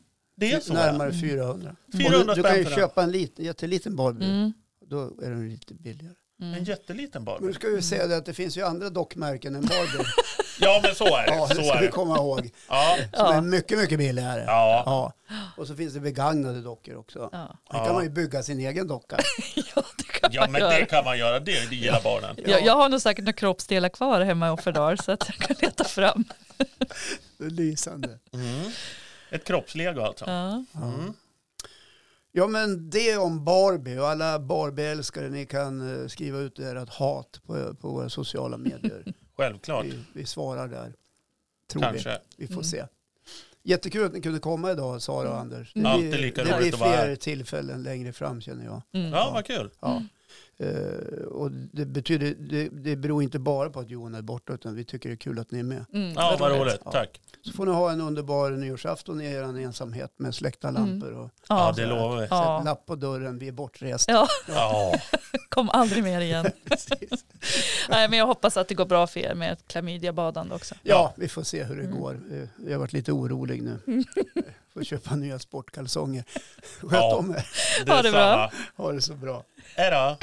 Det är så? Närmare Mm. 400. 400 Och du, du kan ju för köpa en liten, jätteliten Barbie. Mm. Då är den lite billigare. En Mm. jätteliten Men du Barbie. ska ju säga det att det finns ju andra dockmärken än Barbie. Ja men så är det. ja, det så ska är vi det. komma ihåg. Ja. Som Ja. är mycket, mycket billigare. Ja. Ja. Och så finns det begagnade dockor också. Ja. Där kan Ja. man ju bygga sin egen docka. ja, det kan ja man men göra. det kan man göra. Det, det gillar barnen. Jag, jag har nog säkert några kroppsdelar kvar hemma i Offerdal så att jag kan leta fram. Det är lysande. Mm. Ett kroppslego alltså. Ja. Mm. Ja men det om Barbie och alla Barbie-älskare ni kan eh, skriva ut ert hat på, på våra sociala medier. Självklart. vi, vi svarar där. Tror vi. Kanske. Vi får Mm. se. Jättekul att ni kunde komma idag Sara och Anders. Det Mm. blir, Alltid lika det roligt blir att vara fler här. tillfällen längre fram känner jag. Mm. Ja, vad kul. Ja. Eh, och det, betyder, det, det beror inte bara på att Johan är borta utan vi tycker det är kul att ni är med. Mm, Ja, vad roligt. Ja. Tack. Så får ni ha en underbar nyårsafton i er ensamhet med släckta Mm. lampor och Ja, Ja. det lovar vi. sätt Ja. lapp på dörren, vi är bortrest. ja, Ja. kom aldrig mer igen. Nej, men jag hoppas att det går bra för er med ett klamydiabadande också. Ja, vi får se hur det Mm. går. Eh, Jag har varit lite orolig nu. Får köpa nya sportkalsonger. Sköt Ja. om er. Ha det bra. Ha det så bra. Hej då.